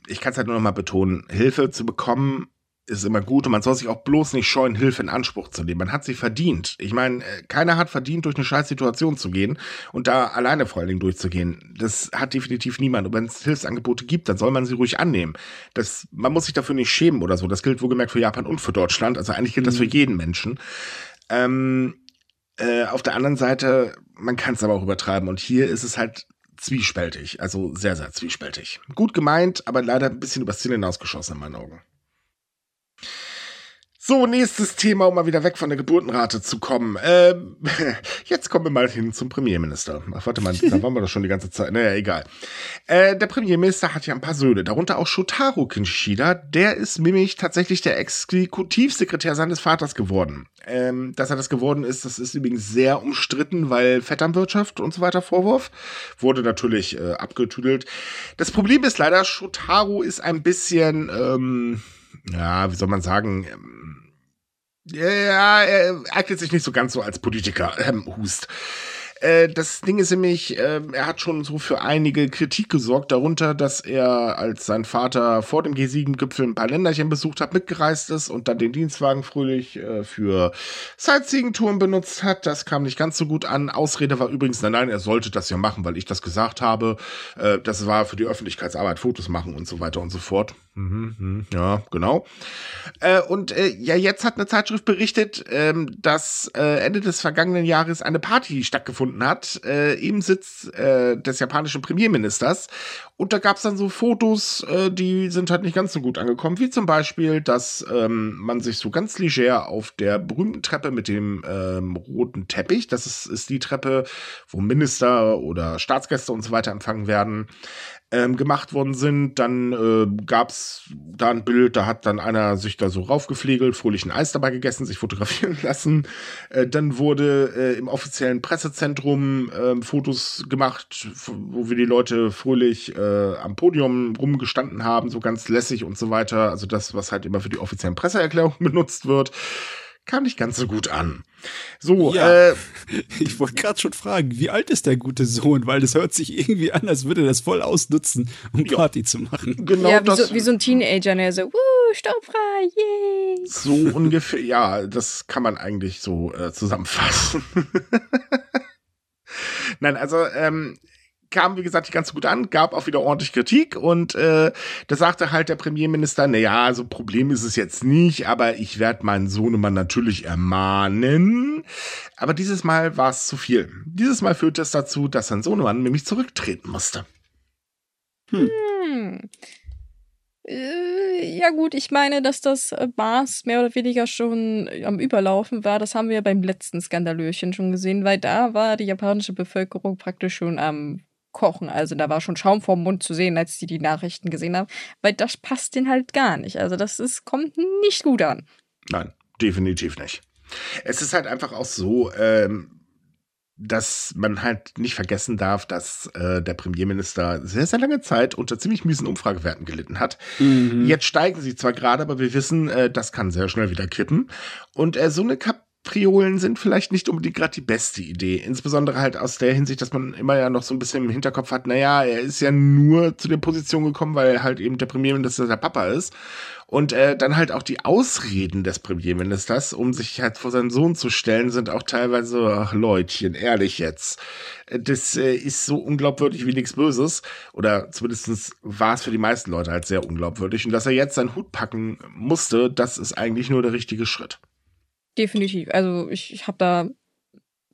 ich kann es halt nur noch mal betonen, Hilfe zu bekommen ist immer gut und man soll sich auch bloß nicht scheuen, Hilfe in Anspruch zu nehmen. Man hat sie verdient. Ich meine, äh, keiner hat verdient, durch eine scheiß Situation zu gehen und da alleine vor allen Dingen durchzugehen. Das hat definitiv niemand. Und wenn es Hilfsangebote gibt, dann soll man sie ruhig annehmen. Das, man muss sich dafür nicht schämen oder so. Das gilt wohlgemerkt für Japan und für Deutschland. Also eigentlich gilt das für mhm. jeden Menschen. Ähm, äh, auf der anderen Seite, man kann es aber auch übertreiben. Und hier ist es halt zwiespältig. Also sehr, sehr zwiespältig. Gut gemeint, aber leider ein bisschen übers Ziel hinausgeschossen in meinen Augen. So, nächstes Thema, um mal wieder weg von der Geburtenrate zu kommen. Ähm, jetzt kommen wir mal hin zum Premierminister. Ach, warte mal, da waren wir doch schon die ganze Zeit. Naja, egal. Äh, der Premierminister hat ja ein paar Söhne, darunter auch Shotaro Kishida. Der ist nämlich tatsächlich der Exekutivsekretär seines Vaters geworden. Ähm, dass er das geworden ist, das ist übrigens sehr umstritten, weil Vetternwirtschaft und so weiter Vorwurf. Wurde natürlich äh, abgetüdelt. Das Problem ist leider, Shotaro ist ein bisschen... Ähm, ja, wie soll man sagen, ähm, ja, er eignet sich nicht so ganz so als Politiker, ähm, Hust. Äh, das Ding ist nämlich, äh, er hat schon so für einige Kritik gesorgt, darunter, dass er, als sein Vater vor dem G7-Gipfel ein paar Länderchen besucht hat, mitgereist ist und dann den Dienstwagen fröhlich äh, für Sightseeing-Touren benutzt hat. Das kam nicht ganz so gut an. Ausrede war übrigens, nein, nein, er sollte das ja machen, weil ich das gesagt habe. Äh, das war für die Öffentlichkeitsarbeit Fotos machen und so weiter und so fort. Mhm, mhm, ja, genau. Äh, und äh, ja, jetzt hat eine Zeitschrift berichtet, ähm, dass äh, Ende des vergangenen Jahres eine Party stattgefunden hat äh, im Sitz äh, des japanischen Premierministers. Und da gab es dann so Fotos, äh, die sind halt nicht ganz so gut angekommen, wie zum Beispiel, dass ähm, man sich so ganz leger auf der berühmten Treppe mit dem ähm, roten Teppich, das ist, ist die Treppe, wo Minister oder Staatsgäste und so weiter empfangen werden, ähm, gemacht worden sind. Dann äh, gab es da ein Bild, da hat dann einer sich da so raufgepflegelt, fröhlichen Eis dabei gegessen, sich fotografieren lassen. Äh, dann wurde äh, im offiziellen Pressezentrum äh, Fotos gemacht, wo wir die Leute fröhlich äh, am Podium rumgestanden haben, so ganz lässig und so weiter. Also das, was halt immer für die offiziellen Presseerklärungen benutzt wird kam nicht ganz so gut an. So, ja, äh, ich wollte gerade schon fragen, wie alt ist der gute Sohn? Weil das hört sich irgendwie an, als würde er das voll ausnutzen, um ja, Party zu machen. Genau ja, wie, das, so, wie so ein Teenager, der so, wuh, staubfrei, yay. So ungefähr, ja, das kann man eigentlich so äh, zusammenfassen. Nein, also ähm, kam, wie gesagt, nicht ganz so gut an, gab auch wieder ordentlich Kritik und äh, da sagte halt der Premierminister, na ja, so Problem ist es jetzt nicht, aber ich werde meinen Sohnemann natürlich ermahnen. Aber dieses Mal war es zu viel. Dieses Mal führte es dazu, dass sein Sohnemann nämlich zurücktreten musste. Hm. hm. Äh, ja gut, ich meine, dass das Maß mehr oder weniger schon am Überlaufen war. Das haben wir beim letzten Skandalöchen schon gesehen, weil da war die japanische Bevölkerung praktisch schon am kochen. Also da war schon Schaum vorm Mund zu sehen, als die die Nachrichten gesehen haben, weil das passt denen halt gar nicht. Also das ist, kommt nicht gut an. Nein, definitiv nicht. Es ist halt einfach auch so, ähm, dass man halt nicht vergessen darf, dass äh, der Premierminister sehr, sehr lange Zeit unter ziemlich miesen Umfragewerten gelitten hat. Mhm. Jetzt steigen sie zwar gerade, aber wir wissen, äh, das kann sehr schnell wieder kippen. Und äh, so eine Kap Triolen sind vielleicht nicht unbedingt gerade die beste Idee. Insbesondere halt aus der Hinsicht, dass man immer ja noch so ein bisschen im Hinterkopf hat, naja, er ist ja nur zu der Position gekommen, weil halt eben der Premierminister der Papa ist. Und äh, dann halt auch die Ausreden des Premierministers, um sich halt vor seinen Sohn zu stellen, sind auch teilweise, ach Leutchen, ehrlich jetzt. Das äh, ist so unglaubwürdig wie nichts Böses. Oder zumindest war es für die meisten Leute halt sehr unglaubwürdig. Und dass er jetzt seinen Hut packen musste, das ist eigentlich nur der richtige Schritt. Definitiv. Also ich, ich habe da,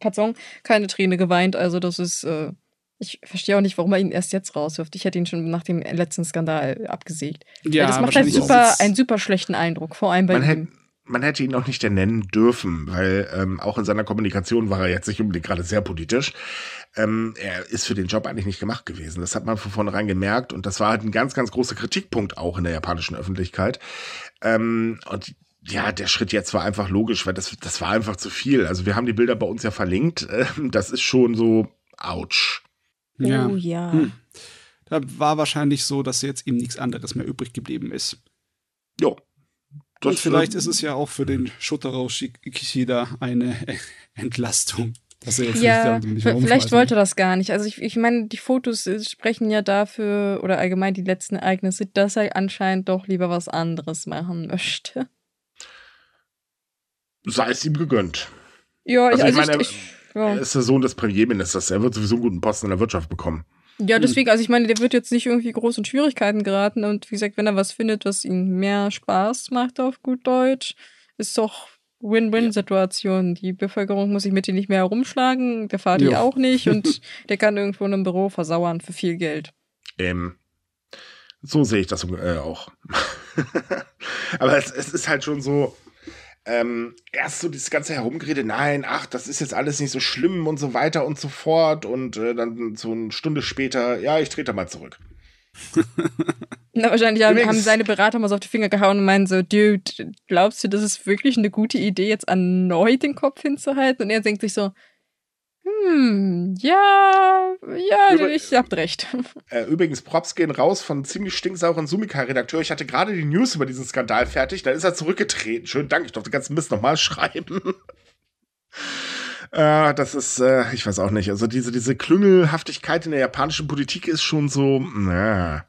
pardon, keine Träne geweint. Also das ist, äh, ich verstehe auch nicht, warum er ihn erst jetzt rauswirft. Ich hätte ihn schon nach dem letzten Skandal abgesägt. Ja, das macht halt super, einen super schlechten Eindruck, vor allem bei man ihm. Hätte, man hätte ihn auch nicht nennen dürfen, weil ähm, auch in seiner Kommunikation war er jetzt nicht unbedingt gerade sehr politisch. Ähm, er ist für den Job eigentlich nicht gemacht gewesen. Das hat man von vornherein gemerkt und das war halt ein ganz, ganz großer Kritikpunkt auch in der japanischen Öffentlichkeit. Ähm, und ja, der Schritt jetzt war einfach logisch, weil das, das war einfach zu viel. Also wir haben die Bilder bei uns ja verlinkt. Ähm, das ist schon so, ouch. Ja. Oh ja. Hm. Da war wahrscheinlich so, dass jetzt ihm nichts anderes mehr übrig geblieben ist. Jo. Und vielleicht ist es ja auch für den Shotaro Kishida eine Entlastung. Dass er jetzt ja, nicht, nicht vielleicht wollte er das gar nicht. Also ich, ich meine, die Fotos sprechen ja dafür, oder allgemein die letzten Ereignisse, dass er anscheinend doch lieber was anderes machen möchte sei es ihm gegönnt. Ja, also, ich, also ich meine, ich, ja. er ist der Sohn des Premierministers. Er wird sowieso einen guten Posten in der Wirtschaft bekommen. Ja, deswegen, also ich meine, der wird jetzt nicht irgendwie groß in Schwierigkeiten geraten und wie gesagt, wenn er was findet, was ihm mehr Spaß macht auf gut Deutsch, ist doch Win-Win-Situation. Die Bevölkerung muss sich mit ihm nicht mehr herumschlagen, der Vati jo. auch nicht und der kann irgendwo in einem Büro versauern für viel Geld. Ähm, so sehe ich das äh, auch. Aber es, es ist halt schon so, ähm, erst so dieses ganze Herumgerede, nein, ach, das ist jetzt alles nicht so schlimm und so weiter und so fort. Und äh, dann so eine Stunde später, ja, ich trete mal zurück. Na, wahrscheinlich haben, haben, seine Berater mal so auf die Finger gehauen und meinen so, Dude, glaubst du, das ist wirklich eine gute Idee, jetzt erneut den Kopf hinzuhalten? Und er denkt sich so, hm, ja, ja, Über ich habt recht. Äh, übrigens, Props gehen raus von ziemlich stinksauren Sumika-Redakteur. Ich hatte gerade die News über diesen Skandal fertig, dann ist er zurückgetreten. Schönen Dank, ich durfte den ganzen Mist nochmal schreiben. äh, das ist, äh, ich weiß auch nicht. Also diese, diese Klüngelhaftigkeit in der japanischen Politik ist schon so, na.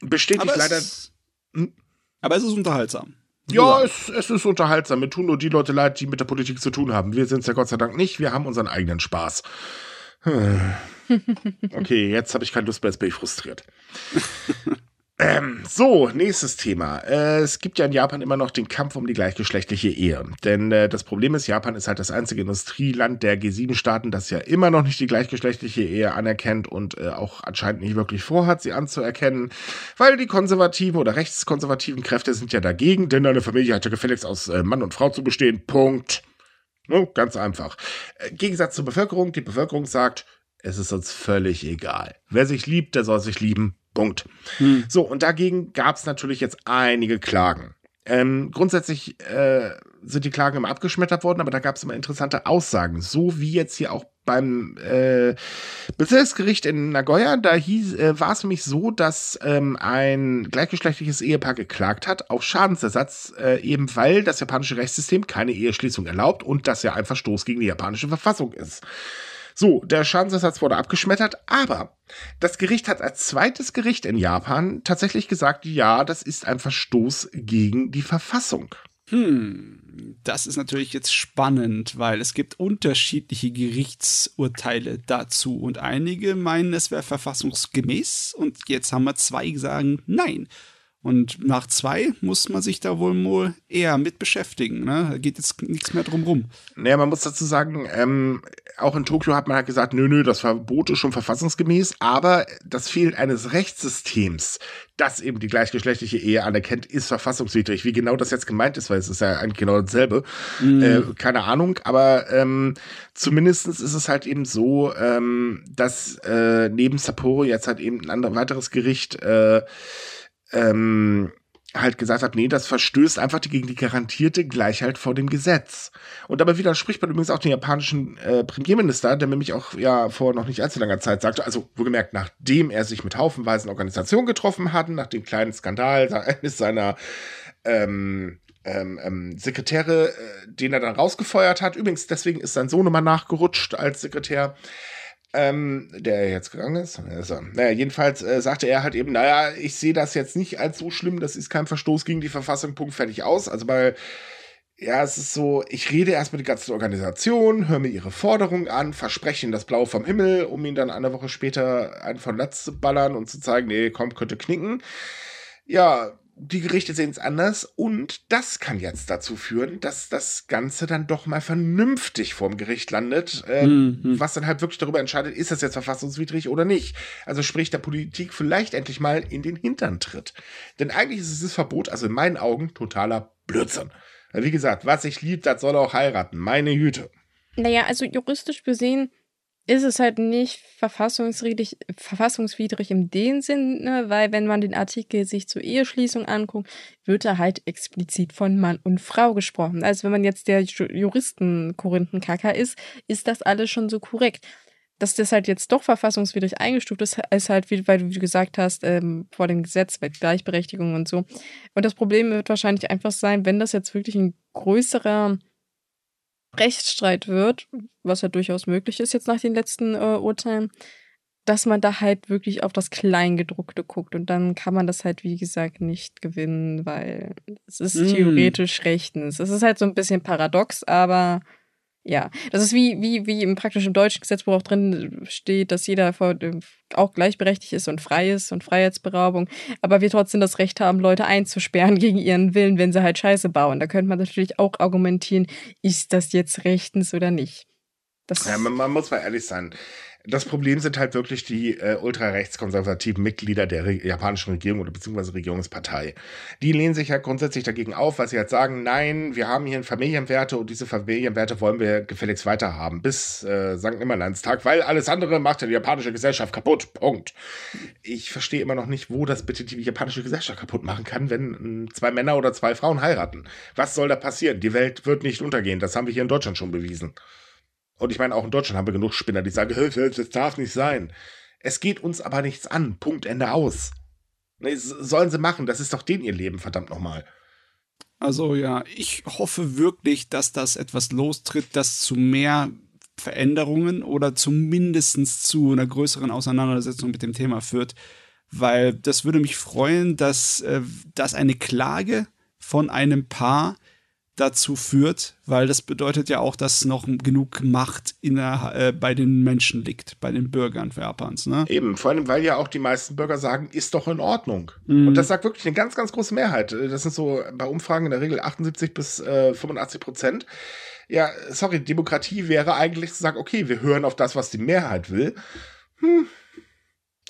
Bestätigt leider. Hm? Aber es ist unterhaltsam. Ja, es, es ist unterhaltsam. Mir tun nur die Leute leid, die mit der Politik zu tun haben. Wir sind es ja Gott sei Dank nicht. Wir haben unseren eigenen Spaß. Hm. Okay, jetzt habe ich keine Lust mehr, jetzt bin ich frustriert. Ähm, so, nächstes Thema. Äh, es gibt ja in Japan immer noch den Kampf um die gleichgeschlechtliche Ehe. Denn äh, das Problem ist, Japan ist halt das einzige Industrieland der G7-Staaten, das ja immer noch nicht die gleichgeschlechtliche Ehe anerkennt und äh, auch anscheinend nicht wirklich vorhat, sie anzuerkennen, weil die konservativen oder rechtskonservativen Kräfte sind ja dagegen, denn eine Familie hat ja gefälligst aus äh, Mann und Frau zu bestehen. Punkt. No, ganz einfach. Äh, Gegensatz zur Bevölkerung. Die Bevölkerung sagt, es ist uns völlig egal. Wer sich liebt, der soll sich lieben. Punkt. Hm. So, und dagegen gab es natürlich jetzt einige Klagen. Ähm, grundsätzlich äh, sind die Klagen immer abgeschmettert worden, aber da gab es immer interessante Aussagen. So wie jetzt hier auch beim äh, Bezirksgericht in Nagoya, da hieß, äh, war es nämlich so, dass ähm, ein gleichgeschlechtliches Ehepaar geklagt hat auf Schadensersatz, äh, eben weil das japanische Rechtssystem keine Eheschließung erlaubt und das ja ein Verstoß gegen die japanische Verfassung ist. So, der Schadensersatz wurde abgeschmettert, aber das Gericht hat als zweites Gericht in Japan tatsächlich gesagt, ja, das ist ein Verstoß gegen die Verfassung. Hm, das ist natürlich jetzt spannend, weil es gibt unterschiedliche Gerichtsurteile dazu und einige meinen, es wäre verfassungsgemäß und jetzt haben wir zwei, die sagen, nein. Und nach zwei muss man sich da wohl wohl eher mit beschäftigen. Ne? Da geht jetzt nichts mehr drum rum. Naja, man muss dazu sagen, ähm, auch in Tokio hat man halt gesagt, nö, nö, das Verbot ist schon verfassungsgemäß, aber das Fehlen eines Rechtssystems, das eben die gleichgeschlechtliche Ehe anerkennt, ist verfassungswidrig. Wie genau das jetzt gemeint ist, weil es ist ja eigentlich genau dasselbe. Mhm. Äh, keine Ahnung, aber ähm, zumindest ist es halt eben so, ähm, dass äh, neben Sapporo jetzt halt eben ein anderes, weiteres Gericht äh, ähm, halt gesagt hat, nee, das verstößt einfach gegen die garantierte Gleichheit vor dem Gesetz. Und dabei widerspricht man übrigens auch den japanischen äh, Premierminister, der nämlich auch ja vor noch nicht allzu langer Zeit sagte, also wohlgemerkt, nachdem er sich mit haufenweisen Organisationen getroffen hat, nach dem kleinen Skandal eines seiner ähm, ähm, ähm, Sekretäre, äh, den er dann rausgefeuert hat. Übrigens, deswegen ist sein Sohn immer nachgerutscht als Sekretär ähm, der jetzt gegangen ist. Also, naja, jedenfalls äh, sagte er halt eben, naja, ich sehe das jetzt nicht als so schlimm, das ist kein Verstoß gegen die Verfassung, Punkt, fertig aus. Also weil, ja, es ist so, ich rede erst mit der ganzen Organisation, höre mir ihre Forderungen an, verspreche das Blau vom Himmel, um ihn dann eine Woche später einen von Latz zu ballern und zu zeigen, nee, komm, könnte knicken. Ja, die Gerichte sehen es anders und das kann jetzt dazu führen, dass das Ganze dann doch mal vernünftig vorm Gericht landet, äh, mhm. was dann halt wirklich darüber entscheidet, ist das jetzt verfassungswidrig oder nicht. Also sprich, der Politik vielleicht endlich mal in den Hintern tritt. Denn eigentlich ist dieses Verbot, also in meinen Augen, totaler Blödsinn. Wie gesagt, was ich liebt, das soll auch heiraten. Meine Hüte. Naja, also juristisch gesehen ist es halt nicht verfassungswidrig, verfassungswidrig im dem Sinne, weil wenn man den Artikel sich zur Eheschließung anguckt, wird da halt explizit von Mann und Frau gesprochen. Also wenn man jetzt der Juristen Korinthenkacker ist, ist das alles schon so korrekt. Dass das halt jetzt doch verfassungswidrig eingestuft ist, ist halt, weil du gesagt hast, ähm, vor dem Gesetz, bei Gleichberechtigung und so. Und das Problem wird wahrscheinlich einfach sein, wenn das jetzt wirklich ein größerer Rechtsstreit wird, was ja durchaus möglich ist jetzt nach den letzten äh, Urteilen, dass man da halt wirklich auf das Kleingedruckte guckt und dann kann man das halt, wie gesagt, nicht gewinnen, weil es ist mm. theoretisch rechtens. Es ist halt so ein bisschen paradox, aber ja, das ist wie, wie, wie im praktischen deutschen Gesetzbuch auch drin steht, dass jeder auch gleichberechtigt ist und frei ist und Freiheitsberaubung, aber wir trotzdem das Recht haben, Leute einzusperren gegen ihren Willen, wenn sie halt Scheiße bauen. Da könnte man natürlich auch argumentieren, ist das jetzt rechtens oder nicht. Das ja, man, man muss mal ehrlich sein das Problem sind halt wirklich die äh, ultrarechtskonservativen Mitglieder der Re japanischen Regierung oder beziehungsweise Regierungspartei. Die lehnen sich ja halt grundsätzlich dagegen auf, weil sie halt sagen, nein, wir haben hier Familienwerte und diese Familienwerte wollen wir gefälligst weiterhaben bis äh, St. Nimmerlandstag, weil alles andere macht ja die japanische Gesellschaft kaputt. Punkt. Ich verstehe immer noch nicht, wo das bitte die japanische Gesellschaft kaputt machen kann, wenn äh, zwei Männer oder zwei Frauen heiraten. Was soll da passieren? Die Welt wird nicht untergehen. Das haben wir hier in Deutschland schon bewiesen. Und ich meine, auch in Deutschland haben wir genug Spinner, die sagen, das darf nicht sein. Es geht uns aber nichts an. Punkt, Ende aus. Nee, sollen sie machen, das ist doch denen ihr Leben, verdammt nochmal. Also ja, ich hoffe wirklich, dass das etwas lostritt, das zu mehr Veränderungen oder zumindest zu einer größeren Auseinandersetzung mit dem Thema führt. Weil das würde mich freuen, dass, äh, dass eine Klage von einem Paar dazu führt, weil das bedeutet ja auch, dass noch genug Macht in der, äh, bei den Menschen liegt, bei den Bürgern Japans. Ne? Eben, vor allem, weil ja auch die meisten Bürger sagen, ist doch in Ordnung. Mhm. Und das sagt wirklich eine ganz, ganz große Mehrheit. Das sind so bei Umfragen in der Regel 78 bis äh, 85 Prozent. Ja, sorry, Demokratie wäre eigentlich zu sagen, okay, wir hören auf das, was die Mehrheit will. Hm.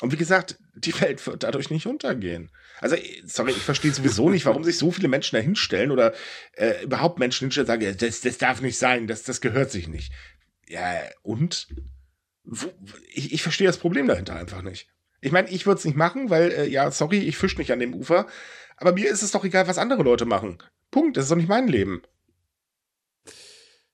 Und wie gesagt, die Welt wird dadurch nicht untergehen. Also, sorry, ich verstehe sowieso nicht, warum sich so viele Menschen da hinstellen oder äh, überhaupt Menschen hinstellen und sagen, das, das darf nicht sein, das, das gehört sich nicht. Ja, und? Wo, ich, ich verstehe das Problem dahinter einfach nicht. Ich meine, ich würde es nicht machen, weil, äh, ja, sorry, ich fische nicht an dem Ufer. Aber mir ist es doch egal, was andere Leute machen. Punkt, das ist doch nicht mein Leben.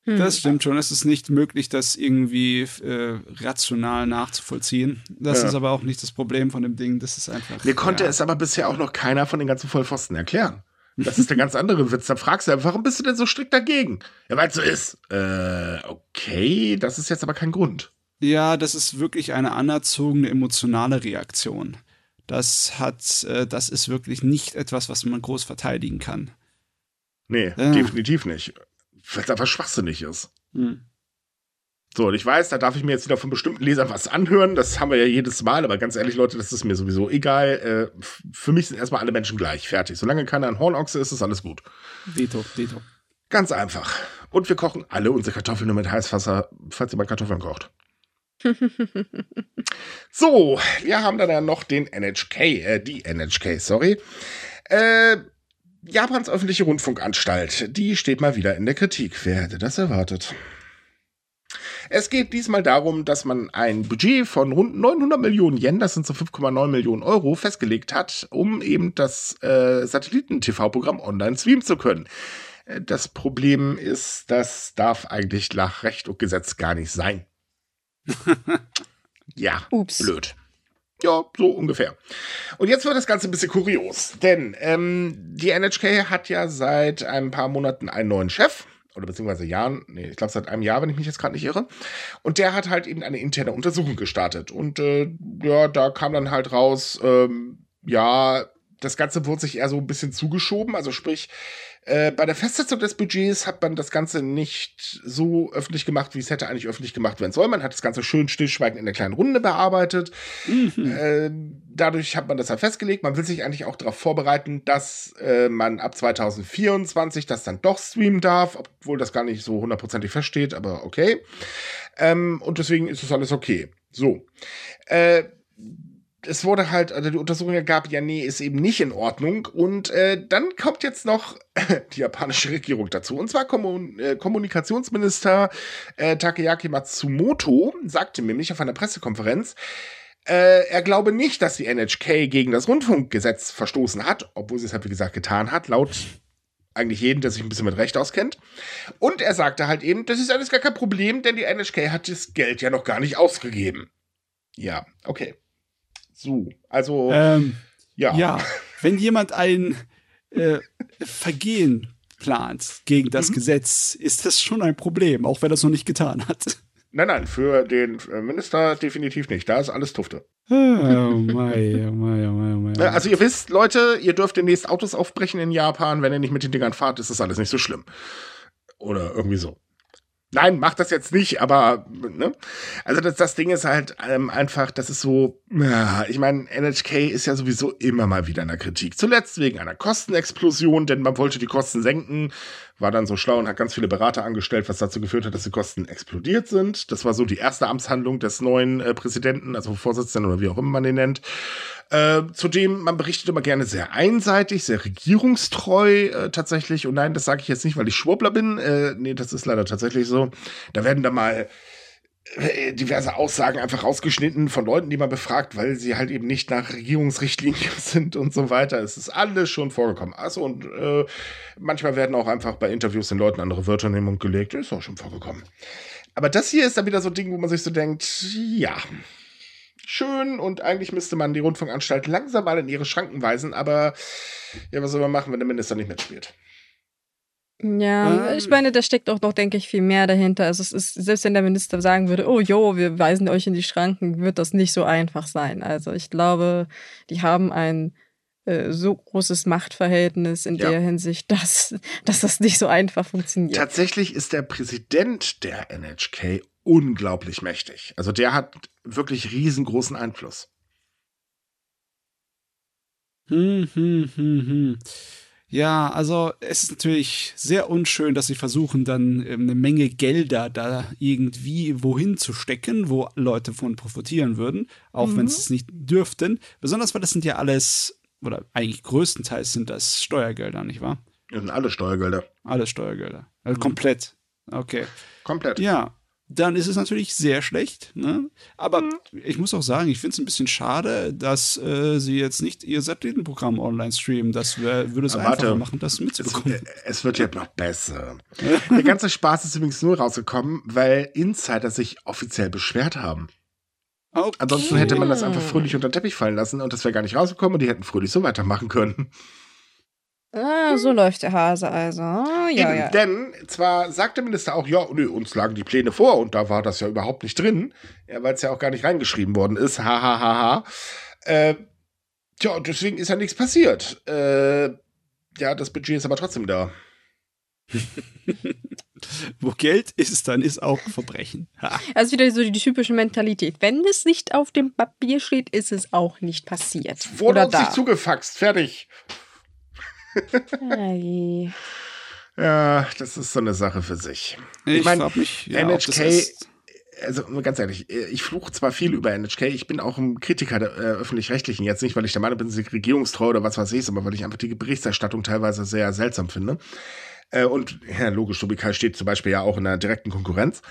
Hm. Das stimmt schon. Es ist nicht möglich, das irgendwie äh, rational nachzuvollziehen. Das ja. ist aber auch nicht das Problem von dem Ding. Das ist einfach. Mir konnte ja. es aber bisher auch noch keiner von den ganzen Vollpfosten erklären. Das ist der ganz andere Witz. Da fragst du, warum bist du denn so strikt dagegen? Ja, weil es so ist. Äh, okay, das ist jetzt aber kein Grund. Ja, das ist wirklich eine anerzogene emotionale Reaktion. Das hat, äh, das ist wirklich nicht etwas, was man groß verteidigen kann. Nee, ja. definitiv nicht weil es einfach schwachsinnig ist. Hm. So, und ich weiß, da darf ich mir jetzt wieder von bestimmten Lesern was anhören. Das haben wir ja jedes Mal, aber ganz ehrlich, Leute, das ist mir sowieso egal. Äh, für mich sind erstmal alle Menschen gleich. Fertig. Solange keiner ein Hornochse ist, ist alles gut. Veto, Veto. Ganz einfach. Und wir kochen alle unsere Kartoffeln nur mit Heißwasser, falls ihr mal Kartoffeln kocht. so, wir haben dann ja noch den NHK, äh, die NHK, sorry. Äh, Japans öffentliche Rundfunkanstalt, die steht mal wieder in der Kritik. Wer hätte das erwartet? Es geht diesmal darum, dass man ein Budget von rund 900 Millionen Yen, das sind so 5,9 Millionen Euro, festgelegt hat, um eben das äh, Satelliten-TV-Programm online streamen zu können. Äh, das Problem ist, das darf eigentlich nach Recht und Gesetz gar nicht sein. ja, Ups. blöd. Ja, so ungefähr. Und jetzt wird das Ganze ein bisschen kurios, denn ähm, die NHK hat ja seit ein paar Monaten einen neuen Chef oder beziehungsweise Jahren, nee, ich glaube seit einem Jahr, wenn ich mich jetzt gerade nicht irre. Und der hat halt eben eine interne Untersuchung gestartet. Und äh, ja, da kam dann halt raus, ähm, ja, das Ganze wurde sich eher so ein bisschen zugeschoben. Also sprich, äh, bei der Festsetzung des Budgets hat man das Ganze nicht so öffentlich gemacht, wie es hätte eigentlich öffentlich gemacht werden sollen. Man hat das Ganze schön stillschweigend in der kleinen Runde bearbeitet. Mhm. Äh, dadurch hat man das halt festgelegt. Man will sich eigentlich auch darauf vorbereiten, dass äh, man ab 2024 das dann doch streamen darf, obwohl das gar nicht so hundertprozentig feststeht, aber okay. Ähm, und deswegen ist es alles okay. So. Äh, es wurde halt, also die Untersuchung ergab, ja, nee, ist eben nicht in Ordnung. Und äh, dann kommt jetzt noch die japanische Regierung dazu. Und zwar Kommun äh, Kommunikationsminister äh, Takeyaki Matsumoto sagte nämlich auf einer Pressekonferenz, äh, er glaube nicht, dass die NHK gegen das Rundfunkgesetz verstoßen hat, obwohl sie es halt, wie gesagt, getan hat, laut eigentlich jeden, der sich ein bisschen mit Recht auskennt. Und er sagte halt eben, das ist alles gar kein Problem, denn die NHK hat das Geld ja noch gar nicht ausgegeben. Ja, okay. So, also ähm, ja. Ja, wenn jemand ein äh, Vergehen plant gegen das mhm. Gesetz, ist das schon ein Problem, auch wenn er es noch nicht getan hat. Nein, nein, für den äh, Minister definitiv nicht. Da ist alles Tufte. Oh mei, oh mei, oh mei, oh mei. Also ihr wisst, Leute, ihr dürft demnächst Autos aufbrechen in Japan. Wenn ihr nicht mit den Dingern fahrt, ist das alles nicht so schlimm. Oder irgendwie so. Nein, mach das jetzt nicht, aber ne? Also das, das Ding ist halt ähm, einfach, das ist so, ja, ich meine, NHK ist ja sowieso immer mal wieder in der Kritik. Zuletzt wegen einer Kostenexplosion, denn man wollte die Kosten senken, war dann so schlau und hat ganz viele Berater angestellt, was dazu geführt hat, dass die Kosten explodiert sind. Das war so die erste Amtshandlung des neuen äh, Präsidenten, also Vorsitzenden oder wie auch immer man den nennt. Äh, zudem, man berichtet immer gerne sehr einseitig, sehr regierungstreu äh, tatsächlich. Und nein, das sage ich jetzt nicht, weil ich Schwurbler bin. Äh, nee, das ist leider tatsächlich so. Da werden da mal äh, diverse Aussagen einfach rausgeschnitten von Leuten, die man befragt, weil sie halt eben nicht nach Regierungsrichtlinien sind und so weiter. Es ist alles schon vorgekommen. Also und äh, manchmal werden auch einfach bei Interviews den Leuten andere Wörter in den Mund gelegt. Ist auch schon vorgekommen. Aber das hier ist dann wieder so ein Ding, wo man sich so denkt, ja, schön und eigentlich müsste man die Rundfunkanstalt langsam mal in ihre Schranken weisen, aber ja, was soll man machen, wenn der Minister nicht mitspielt? Ja, ähm. ich meine, da steckt auch noch, denke ich, viel mehr dahinter. Also es ist, selbst wenn der Minister sagen würde, oh jo, wir weisen euch in die Schranken, wird das nicht so einfach sein. Also ich glaube, die haben ein äh, so großes Machtverhältnis in ja. der Hinsicht, dass, dass das nicht so einfach funktioniert. Tatsächlich ist der Präsident der NHK unglaublich mächtig. Also der hat wirklich riesengroßen Einfluss. Hm, hm, hm, hm. Ja, also es ist natürlich sehr unschön, dass sie versuchen, dann ähm, eine Menge Gelder da irgendwie wohin zu stecken, wo Leute von profitieren würden, auch mhm. wenn sie es nicht dürften. Besonders weil das sind ja alles, oder eigentlich größtenteils sind das Steuergelder, nicht wahr? Das sind alle Steuergelder. Alle Steuergelder. Also mhm. komplett. Okay. Komplett. Ja dann ist es natürlich sehr schlecht. Ne? Aber mhm. ich muss auch sagen, ich finde es ein bisschen schade, dass äh, sie jetzt nicht ihr Satellitenprogramm online streamen. Das wär, würde es Aber einfacher warte, machen, das mitzubekommen. Es, es, wird ja noch besser. Der ganze Spaß ist übrigens nur rausgekommen, weil Insider sich offiziell beschwert haben. Okay. Ansonsten hätte man das einfach fröhlich unter den Teppich fallen lassen und das wäre gar nicht rausgekommen und die hätten fröhlich so weitermachen können. Ah, so läuft der Hase also. Ja, Eben, ja. Denn zwar sagt der Minister auch, ja, nö, uns lagen die Pläne vor und da war das ja überhaupt nicht drin, ja, weil es ja auch gar nicht reingeschrieben worden ist. Ha, ha, ha, ha. Äh, tja, deswegen ist ja nichts passiert. Äh, ja, das Budget ist aber trotzdem da. Wo Geld ist, dann ist auch Verbrechen. Ha. Also wieder so die, die, typische Mentalität. Wenn es nicht auf dem Papier steht, ist es auch nicht passiert. Wurde Oder uns da. nicht zugefaxt. Fertig ja, das ist so eine Sache für sich. Ich, ich meine, mich, ja, NHK, also ganz ehrlich, ich fluche zwar viel über NHK, ich bin auch ein Kritiker der äh, öffentlich-rechtlichen, jetzt nicht, weil ich der Meinung bin, sie regierungstreu oder was weiß ich, sondern weil ich einfach die Berichterstattung teilweise sehr seltsam finde. Äh, und ja, logisch, Tobikai steht zum Beispiel ja auch in einer direkten Konkurrenz.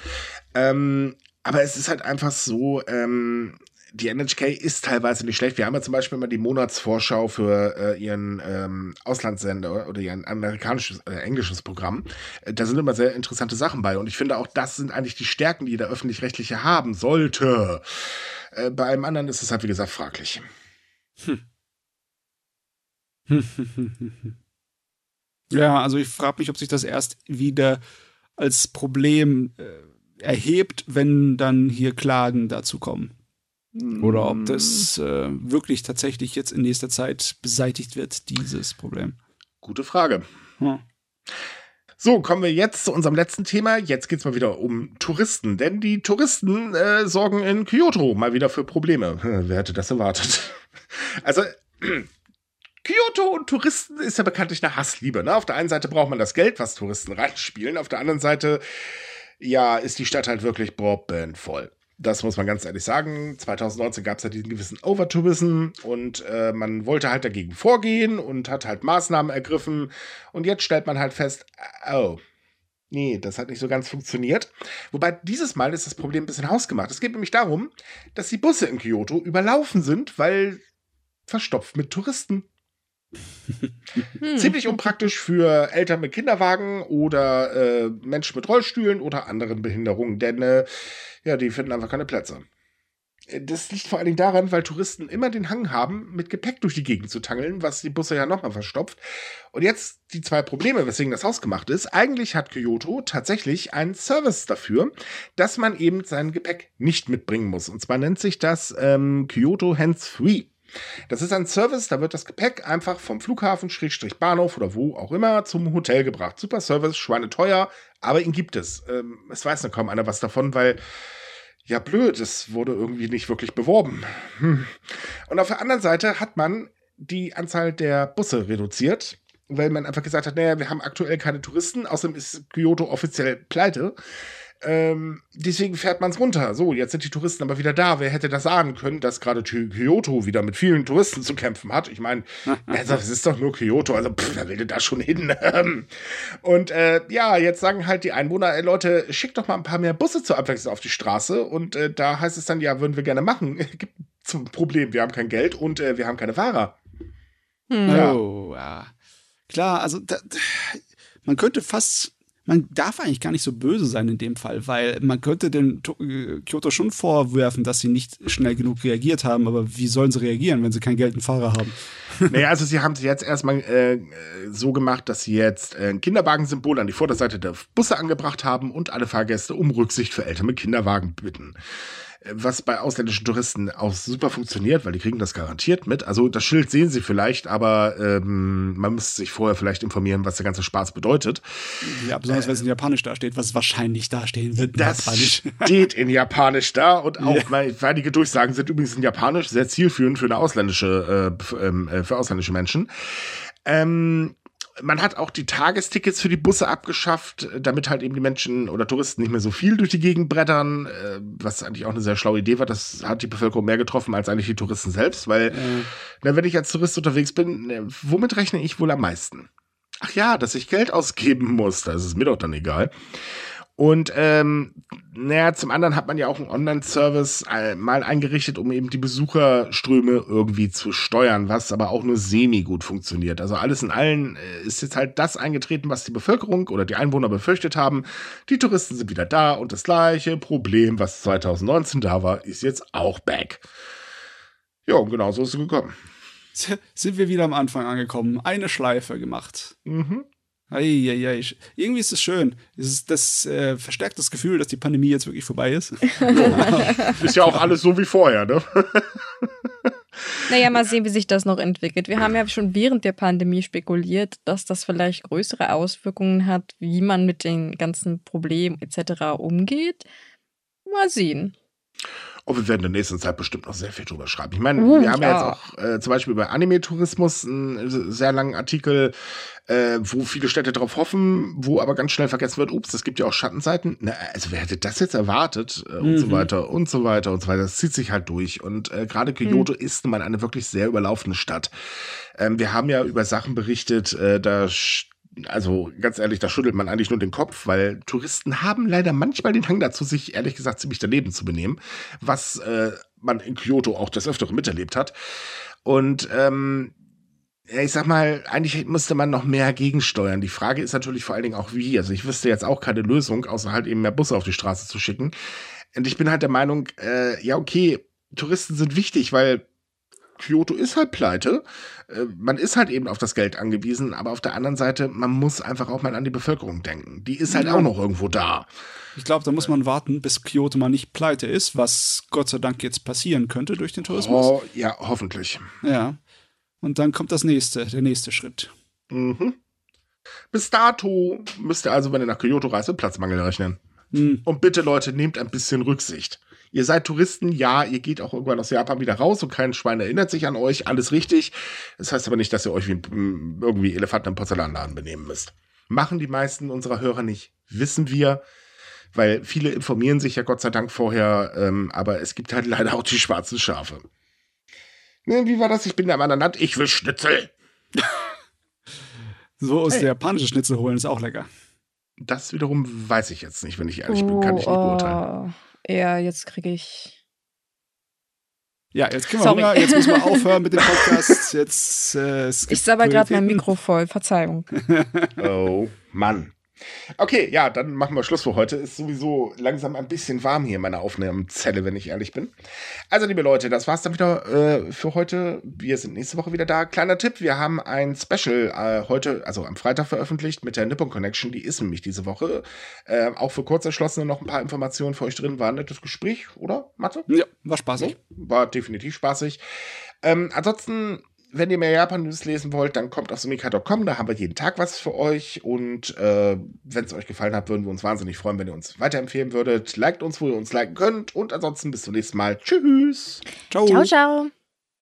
Ähm, aber es ist halt einfach so, ähm, die NHK ist teilweise nicht schlecht. Wir haben ja zum Beispiel mal die Monatsvorschau für äh, ihren ähm, Auslandssender oder ihr amerikanisches, äh, englisches Programm. Äh, da sind immer sehr interessante Sachen bei. Und ich finde auch, das sind eigentlich die Stärken, die der öffentlich-rechtliche haben sollte. Äh, bei einem anderen ist es halt, wie gesagt, fraglich. Hm. ja, also ich frage mich, ob sich das erst wieder als Problem äh, erhebt, wenn dann hier Klagen dazu kommen. Oder ob das äh, wirklich tatsächlich jetzt in nächster Zeit beseitigt wird, dieses Problem. Gute Frage. Hm. So, kommen wir jetzt zu unserem letzten Thema. Jetzt geht es mal wieder um Touristen, denn die Touristen äh, sorgen in Kyoto mal wieder für Probleme. Wer hätte das erwartet? Also, Kyoto und Touristen ist ja bekanntlich eine Hassliebe. Ne? Auf der einen Seite braucht man das Geld, was Touristen reinspielen. Auf der anderen Seite, ja, ist die Stadt halt wirklich voll. Das muss man ganz ehrlich sagen. 2019 gab es ja diesen gewissen Overtourism und äh, man wollte halt dagegen vorgehen und hat halt Maßnahmen ergriffen. Und jetzt stellt man halt fest, oh, nee, das hat nicht so ganz funktioniert. Wobei dieses Mal ist das Problem ein bisschen hausgemacht. Es geht nämlich darum, dass die Busse in Kyoto überlaufen sind, weil verstopft mit Touristen. Hm. Ziemlich unpraktisch für Eltern mit Kinderwagen oder äh, Menschen mit Rollstühlen oder anderen Behinderungen, denn äh, ja, die finden einfach keine Plätze. Das liegt vor allen Dingen daran, weil Touristen immer den Hang haben, mit Gepäck durch die Gegend zu tangeln, was die Busse ja nochmal verstopft. Und jetzt die zwei Probleme, weswegen das ausgemacht ist. Eigentlich hat Kyoto tatsächlich einen Service dafür, dass man eben sein Gepäck nicht mitbringen muss. Und zwar nennt sich das ähm, Kyoto Hands Free. Das ist ein Service, da wird das Gepäck einfach vom Flughafen, Schrägstrich Bahnhof oder wo auch immer zum Hotel gebracht. Super Service, Schweine teuer, aber ihn gibt es. Ähm, es weiß noch kaum einer was davon, weil ja blöd, es wurde irgendwie nicht wirklich beworben. Hm. Und auf der anderen Seite hat man die Anzahl der Busse reduziert, weil man einfach gesagt hat, naja, wir haben aktuell keine Touristen, außerdem ist Kyoto offiziell pleite. Ähm, deswegen fährt man es runter. So, jetzt sind die Touristen aber wieder da. Wer hätte das ahnen können, dass gerade Kyoto wieder mit vielen Touristen zu kämpfen hat? Ich meine, also, es ist doch nur Kyoto, also pff, wer will denn da schon hin? und äh, ja, jetzt sagen halt die Einwohner, ey, Leute, schickt doch mal ein paar mehr Busse zur Abwechslung auf die Straße. Und äh, da heißt es dann, ja, würden wir gerne machen. Gibt zum Problem, wir haben kein Geld und äh, wir haben keine Fahrer. Hm. Ja. Oh, ja. Klar, also da, man könnte fast man darf eigentlich gar nicht so böse sein in dem Fall, weil man könnte den äh, Kyoto schon vorwerfen, dass sie nicht schnell genug reagiert haben, aber wie sollen sie reagieren, wenn sie kein Geld und Fahrer haben? Naja, also sie haben es jetzt erstmal äh, so gemacht, dass sie jetzt äh, ein Kinderwagensymbol an die Vorderseite der Busse angebracht haben und alle Fahrgäste um Rücksicht für Eltern mit Kinderwagen bitten. Was bei ausländischen Touristen auch super funktioniert, weil die kriegen das garantiert mit. Also das Schild sehen sie vielleicht, aber ähm, man müsste sich vorher vielleicht informieren, was der ganze Spaß bedeutet. Ja, besonders äh, wenn es in Japanisch dasteht, was wahrscheinlich dastehen wird. Das steht in Japanisch da und auch ja. meine, einige Durchsagen sind übrigens in Japanisch sehr zielführend für eine ausländische, äh, ähm, äh, für ausländische Menschen. Ähm, man hat auch die Tagestickets für die Busse abgeschafft, damit halt eben die Menschen oder Touristen nicht mehr so viel durch die Gegend brettern, äh, was eigentlich auch eine sehr schlaue Idee war. Das hat die Bevölkerung mehr getroffen als eigentlich die Touristen selbst, weil, mhm. na, wenn ich als Tourist unterwegs bin, ne, womit rechne ich wohl am meisten? Ach ja, dass ich Geld ausgeben muss, da ist es mir doch dann egal. Und ähm, naja, zum anderen hat man ja auch einen Online-Service äh, mal eingerichtet, um eben die Besucherströme irgendwie zu steuern, was aber auch nur semi gut funktioniert. Also alles in allen äh, ist jetzt halt das eingetreten, was die Bevölkerung oder die Einwohner befürchtet haben. Die Touristen sind wieder da und das gleiche Problem, was 2019 da war, ist jetzt auch back. Ja, und genau so ist es gekommen. Sind wir wieder am Anfang angekommen. Eine Schleife gemacht. Mhm. Eieiei. Irgendwie ist es schön. Es das äh, verstärkt das Gefühl, dass die Pandemie jetzt wirklich vorbei ist. ist ja auch alles so wie vorher, ne? Naja, mal sehen, wie sich das noch entwickelt. Wir haben ja schon während der Pandemie spekuliert, dass das vielleicht größere Auswirkungen hat, wie man mit den ganzen Problemen etc. umgeht. Mal sehen. Und wir werden in der nächsten Zeit bestimmt noch sehr viel drüber schreiben. Ich meine, uh, wir haben ja, jetzt auch äh, zum Beispiel bei Anime-Tourismus einen sehr langen Artikel, äh, wo viele Städte drauf hoffen, wo aber ganz schnell vergessen wird, ups, es gibt ja auch Schattenseiten. Na, also wer hätte das jetzt erwartet? Äh, und so mhm. weiter und so weiter und so weiter. Das zieht sich halt durch. Und äh, gerade Kyoto mhm. ist nun mal eine wirklich sehr überlaufene Stadt. Ähm, wir haben ja über Sachen berichtet, äh, da also ganz ehrlich, da schüttelt man eigentlich nur den Kopf, weil Touristen haben leider manchmal den Hang dazu, sich ehrlich gesagt ziemlich daneben zu benehmen, was äh, man in Kyoto auch des Öfteren miterlebt hat. Und ähm, ich sag mal, eigentlich müsste man noch mehr gegensteuern. Die Frage ist natürlich vor allen Dingen auch wie. Also ich wüsste jetzt auch keine Lösung, außer halt eben mehr Busse auf die Straße zu schicken. Und ich bin halt der Meinung, äh, ja okay, Touristen sind wichtig, weil Kyoto ist halt pleite. Äh, man ist halt eben auf das Geld angewiesen, aber auf der anderen Seite, man muss einfach auch mal an die Bevölkerung denken. Die ist halt ja. auch noch irgendwo da. Ich glaube, da muss man warten, bis Kyoto mal nicht pleite ist, was Gott sei Dank jetzt passieren könnte durch den Tourismus. Oh, ja, hoffentlich. Ja. Und dann kommt das nächste, der nächste Schritt. Mhm. Bis dato müsst ihr also, wenn ihr nach Kyoto reist, mit Platzmangel rechnen. Mhm. Und bitte, Leute, nehmt ein bisschen Rücksicht. Ihr seid Touristen, ja, ihr geht auch irgendwann aus Japan wieder raus und kein Schwein erinnert sich an euch, alles richtig. Das heißt aber nicht, dass ihr euch wie irgendwie Elefanten im Porzellanladen benehmen müsst. Machen die meisten unserer Hörer nicht, wissen wir, weil viele informieren sich ja Gott sei Dank vorher, ähm, aber es gibt halt leider auch die schwarzen Schafe. Ne, wie war das? Ich bin der anderen Land, ich will Schnitzel. so aus hey. der japanische Schnitzel holen ist auch lecker. Das wiederum weiß ich jetzt nicht, wenn ich ehrlich bin, kann ich nicht beurteilen. Ja, jetzt kriege ich. Ja, jetzt kriegen wir Sorry. Hunger, jetzt müssen wir aufhören mit dem Podcast. Jetzt, äh, ich sabber gerade mein Mikro voll, Verzeihung. oh, Mann. Okay, ja, dann machen wir Schluss für heute. Ist sowieso langsam ein bisschen warm hier in meiner Aufnahmezelle, wenn ich ehrlich bin. Also, liebe Leute, das war's dann wieder äh, für heute. Wir sind nächste Woche wieder da. Kleiner Tipp: Wir haben ein Special äh, heute, also am Freitag veröffentlicht mit der Nippon Connection. Die ist nämlich diese Woche. Äh, auch für Kurzerschlossene noch ein paar Informationen für euch drin. War ein nettes Gespräch, oder, Mathe? Ja, war spaßig. War definitiv spaßig. Ähm, ansonsten wenn ihr mehr Japan-News lesen wollt, dann kommt auf sumika.com, da haben wir jeden Tag was für euch. Und äh, wenn es euch gefallen hat, würden wir uns wahnsinnig freuen, wenn ihr uns weiterempfehlen würdet. Liked uns, wo ihr uns liken könnt. Und ansonsten bis zum nächsten Mal. Tschüss. Ciao. Ciao, ciao.